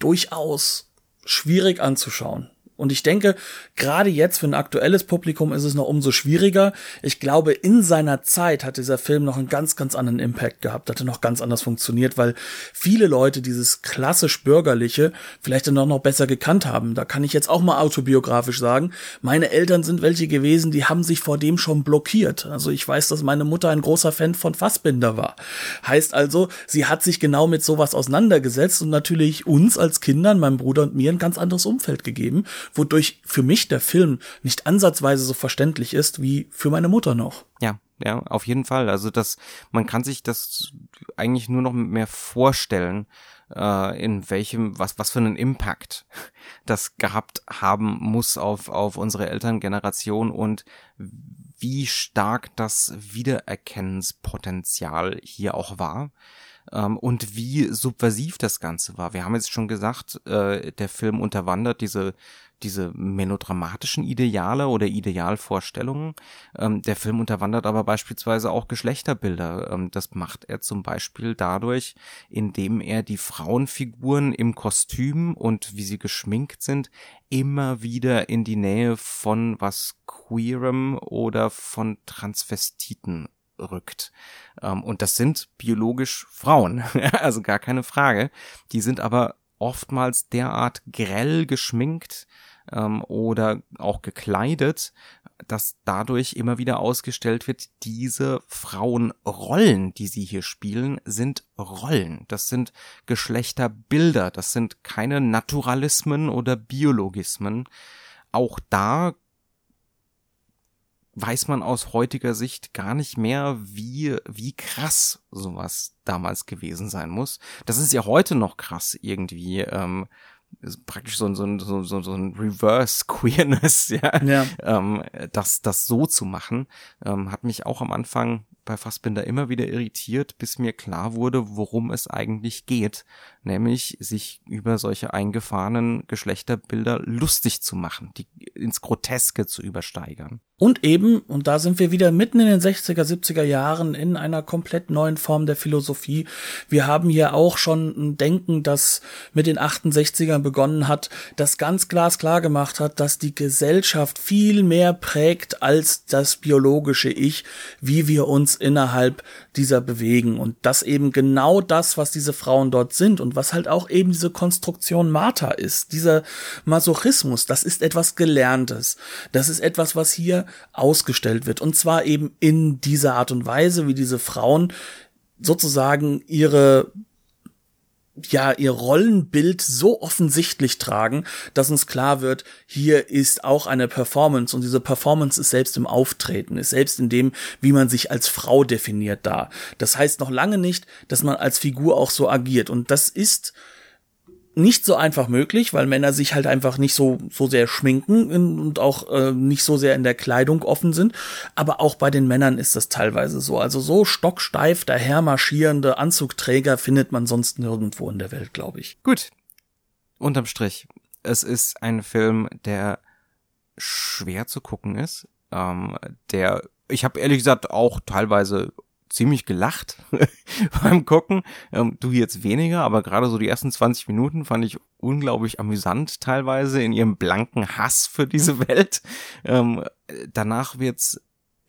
durchaus schwierig anzuschauen. Und ich denke, gerade jetzt für ein aktuelles Publikum ist es noch umso schwieriger. Ich glaube, in seiner Zeit hat dieser Film noch einen ganz, ganz anderen Impact gehabt, hatte noch ganz anders funktioniert, weil viele Leute dieses klassisch bürgerliche vielleicht dann auch noch besser gekannt haben. Da kann ich jetzt auch mal autobiografisch sagen. Meine Eltern sind welche gewesen, die haben sich vor dem schon blockiert. Also ich weiß, dass meine Mutter ein großer Fan von Fassbinder war. Heißt also, sie hat sich genau mit sowas auseinandergesetzt und natürlich uns als Kindern, meinem Bruder und mir ein ganz anderes Umfeld gegeben wodurch für mich der Film nicht ansatzweise so verständlich ist wie für meine Mutter noch. Ja, ja, auf jeden Fall. Also das, man kann sich das eigentlich nur noch mehr vorstellen, äh, in welchem, was, was für einen Impact das gehabt haben muss auf, auf unsere Elterngeneration und wie stark das Wiedererkennenspotenzial hier auch war ähm, und wie subversiv das Ganze war. Wir haben jetzt schon gesagt, äh, der Film unterwandert diese diese melodramatischen Ideale oder Idealvorstellungen. Ähm, der Film unterwandert aber beispielsweise auch Geschlechterbilder. Ähm, das macht er zum Beispiel dadurch, indem er die Frauenfiguren im Kostüm und wie sie geschminkt sind, immer wieder in die Nähe von was Queerem oder von Transvestiten rückt. Ähm, und das sind biologisch Frauen, also gar keine Frage. Die sind aber oftmals derart grell geschminkt ähm, oder auch gekleidet, dass dadurch immer wieder ausgestellt wird, diese Frauenrollen, die sie hier spielen, sind Rollen. Das sind Geschlechterbilder, das sind keine Naturalismen oder Biologismen. Auch da weiß man aus heutiger Sicht gar nicht mehr, wie, wie krass sowas damals gewesen sein muss. Das ist ja heute noch krass irgendwie. Ähm, praktisch so ein, so ein, so, so, so ein Reverse Queerness, ja, ja. Ähm, das, das so zu machen, ähm, hat mich auch am Anfang bei Fassbinder immer wieder irritiert, bis mir klar wurde, worum es eigentlich geht, nämlich sich über solche eingefahrenen Geschlechterbilder lustig zu machen, die ins Groteske zu übersteigern. Und eben, und da sind wir wieder mitten in den 60er, 70er Jahren in einer komplett neuen Form der Philosophie. Wir haben hier auch schon ein Denken, das mit den 68ern begonnen hat, das ganz glasklar gemacht hat, dass die Gesellschaft viel mehr prägt als das biologische Ich, wie wir uns innerhalb dieser bewegen. Und das eben genau das, was diese Frauen dort sind und was halt auch eben diese Konstruktion Martha ist. Dieser Masochismus, das ist etwas Gelerntes. Das ist etwas, was hier ausgestellt wird. Und zwar eben in dieser Art und Weise, wie diese Frauen sozusagen ihre ja, ihr Rollenbild so offensichtlich tragen, dass uns klar wird, hier ist auch eine Performance und diese Performance ist selbst im Auftreten, ist selbst in dem, wie man sich als Frau definiert da. Das heißt noch lange nicht, dass man als Figur auch so agiert und das ist nicht so einfach möglich, weil Männer sich halt einfach nicht so so sehr schminken und auch äh, nicht so sehr in der Kleidung offen sind. Aber auch bei den Männern ist das teilweise so. Also so stocksteif daher marschierende Anzugträger findet man sonst nirgendwo in der Welt, glaube ich. Gut. Unterm Strich, es ist ein Film, der schwer zu gucken ist. Ähm, der, ich habe ehrlich gesagt auch teilweise ziemlich gelacht beim Gucken. Ähm, du jetzt weniger, aber gerade so die ersten 20 Minuten fand ich unglaublich amüsant teilweise in ihrem blanken Hass für diese Welt. Ähm, danach wird's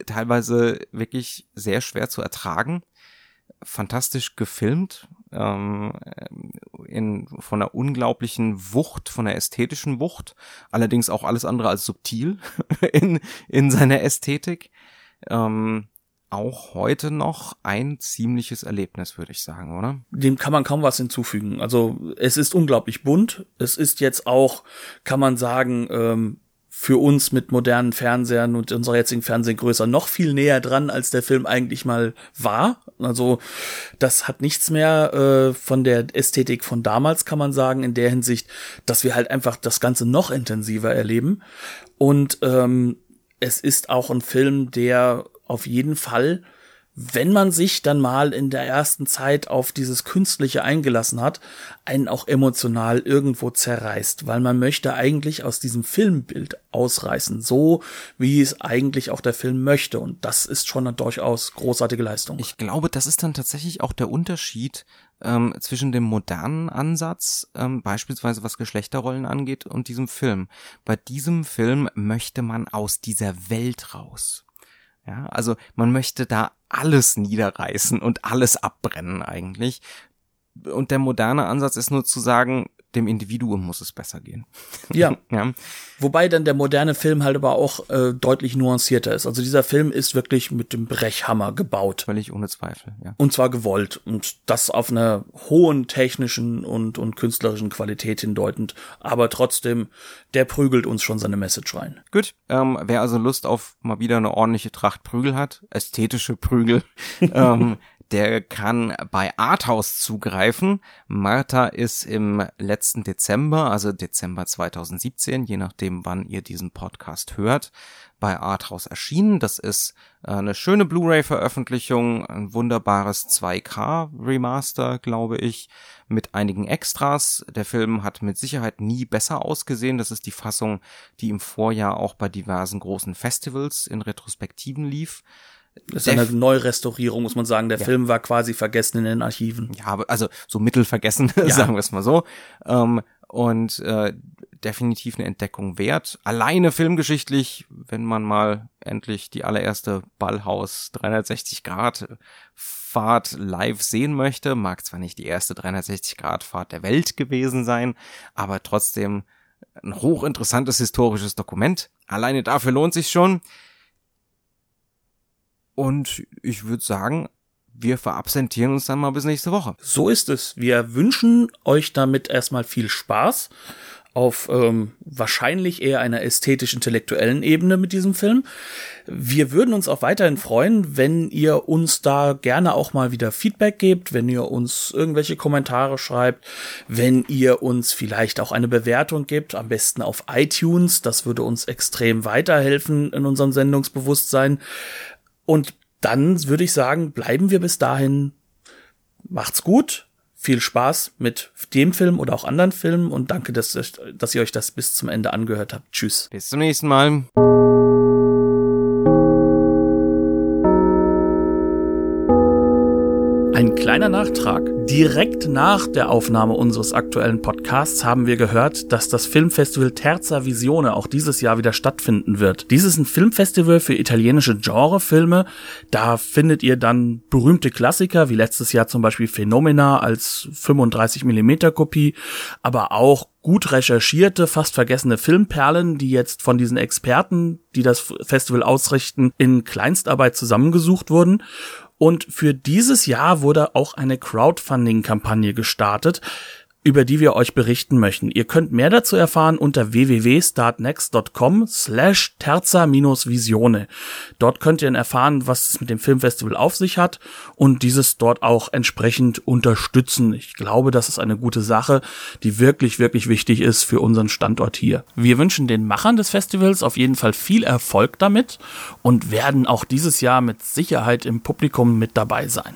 teilweise wirklich sehr schwer zu ertragen. Fantastisch gefilmt, ähm, in, von einer unglaublichen Wucht, von der ästhetischen Wucht, allerdings auch alles andere als subtil in, in seiner Ästhetik. Ähm, auch heute noch ein ziemliches Erlebnis, würde ich sagen, oder? Dem kann man kaum was hinzufügen. Also es ist unglaublich bunt. Es ist jetzt auch, kann man sagen, ähm, für uns mit modernen Fernsehern und unserer jetzigen Fernsehgröße noch viel näher dran, als der Film eigentlich mal war. Also das hat nichts mehr äh, von der Ästhetik von damals, kann man sagen, in der Hinsicht, dass wir halt einfach das Ganze noch intensiver erleben. Und ähm, es ist auch ein Film, der auf jeden Fall wenn man sich dann mal in der ersten Zeit auf dieses Künstliche eingelassen hat, einen auch emotional irgendwo zerreißt, weil man möchte eigentlich aus diesem Filmbild ausreißen, so wie es eigentlich auch der Film möchte. Und das ist schon eine durchaus großartige Leistung. Ich glaube, das ist dann tatsächlich auch der Unterschied ähm, zwischen dem modernen Ansatz, ähm, beispielsweise was Geschlechterrollen angeht, und diesem Film. Bei diesem Film möchte man aus dieser Welt raus. Ja, also man möchte da alles niederreißen und alles abbrennen eigentlich. Und der moderne Ansatz ist nur zu sagen, dem Individuum muss es besser gehen. Ja. ja. Wobei dann der moderne Film halt aber auch äh, deutlich nuancierter ist. Also dieser Film ist wirklich mit dem Brechhammer gebaut. Völlig ohne Zweifel, ja. Und zwar gewollt. Und das auf einer hohen technischen und, und künstlerischen Qualität hindeutend. Aber trotzdem, der prügelt uns schon seine Message rein. Gut. Ähm, wer also Lust auf mal wieder eine ordentliche Tracht Prügel hat, ästhetische Prügel, ähm, der kann bei Arthouse zugreifen. Martha ist im letzten Dezember, also Dezember 2017, je nachdem wann ihr diesen Podcast hört, bei Arthouse erschienen. Das ist äh, eine schöne Blu-ray-Veröffentlichung, ein wunderbares 2K Remaster, glaube ich, mit einigen Extras. Der Film hat mit Sicherheit nie besser ausgesehen. Das ist die Fassung, die im Vorjahr auch bei diversen großen Festivals in Retrospektiven lief. Das ist eine Neurestaurierung, muss man sagen. Der ja. Film war quasi vergessen in den Archiven. Ja, also so mittelvergessen, ja. sagen wir es mal so. Ähm, und äh, definitiv eine Entdeckung wert. Alleine filmgeschichtlich, wenn man mal endlich die allererste Ballhaus 360 Grad Fahrt live sehen möchte, mag zwar nicht die erste 360 Grad Fahrt der Welt gewesen sein, aber trotzdem ein hochinteressantes historisches Dokument. Alleine dafür lohnt sich schon. Und ich würde sagen, wir verabsentieren uns dann mal bis nächste Woche. So ist es. Wir wünschen euch damit erstmal viel Spaß auf ähm, wahrscheinlich eher einer ästhetisch-intellektuellen Ebene mit diesem Film. Wir würden uns auch weiterhin freuen, wenn ihr uns da gerne auch mal wieder Feedback gebt, wenn ihr uns irgendwelche Kommentare schreibt, wenn ihr uns vielleicht auch eine Bewertung gebt, am besten auf iTunes. Das würde uns extrem weiterhelfen in unserem Sendungsbewusstsein. Und dann würde ich sagen, bleiben wir bis dahin. Macht's gut. Viel Spaß mit dem Film oder auch anderen Filmen und danke, dass, dass ihr euch das bis zum Ende angehört habt. Tschüss. Bis zum nächsten Mal. Ein kleiner Nachtrag. Direkt nach der Aufnahme unseres aktuellen Podcasts haben wir gehört, dass das Filmfestival Terza Visione auch dieses Jahr wieder stattfinden wird. Dies ist ein Filmfestival für italienische Genrefilme. Da findet ihr dann berühmte Klassiker, wie letztes Jahr zum Beispiel Phenomena als 35mm Kopie, aber auch gut recherchierte, fast vergessene Filmperlen, die jetzt von diesen Experten, die das Festival ausrichten, in Kleinstarbeit zusammengesucht wurden. Und für dieses Jahr wurde auch eine Crowdfunding-Kampagne gestartet, über die wir euch berichten möchten. Ihr könnt mehr dazu erfahren unter www.startnext.com slash terza-visione. Dort könnt ihr erfahren, was es mit dem Filmfestival auf sich hat und dieses dort auch entsprechend unterstützen. Ich glaube, das ist eine gute Sache, die wirklich, wirklich wichtig ist für unseren Standort hier. Wir wünschen den Machern des Festivals auf jeden Fall viel Erfolg damit und werden auch dieses Jahr mit Sicherheit im Publikum mit dabei sein.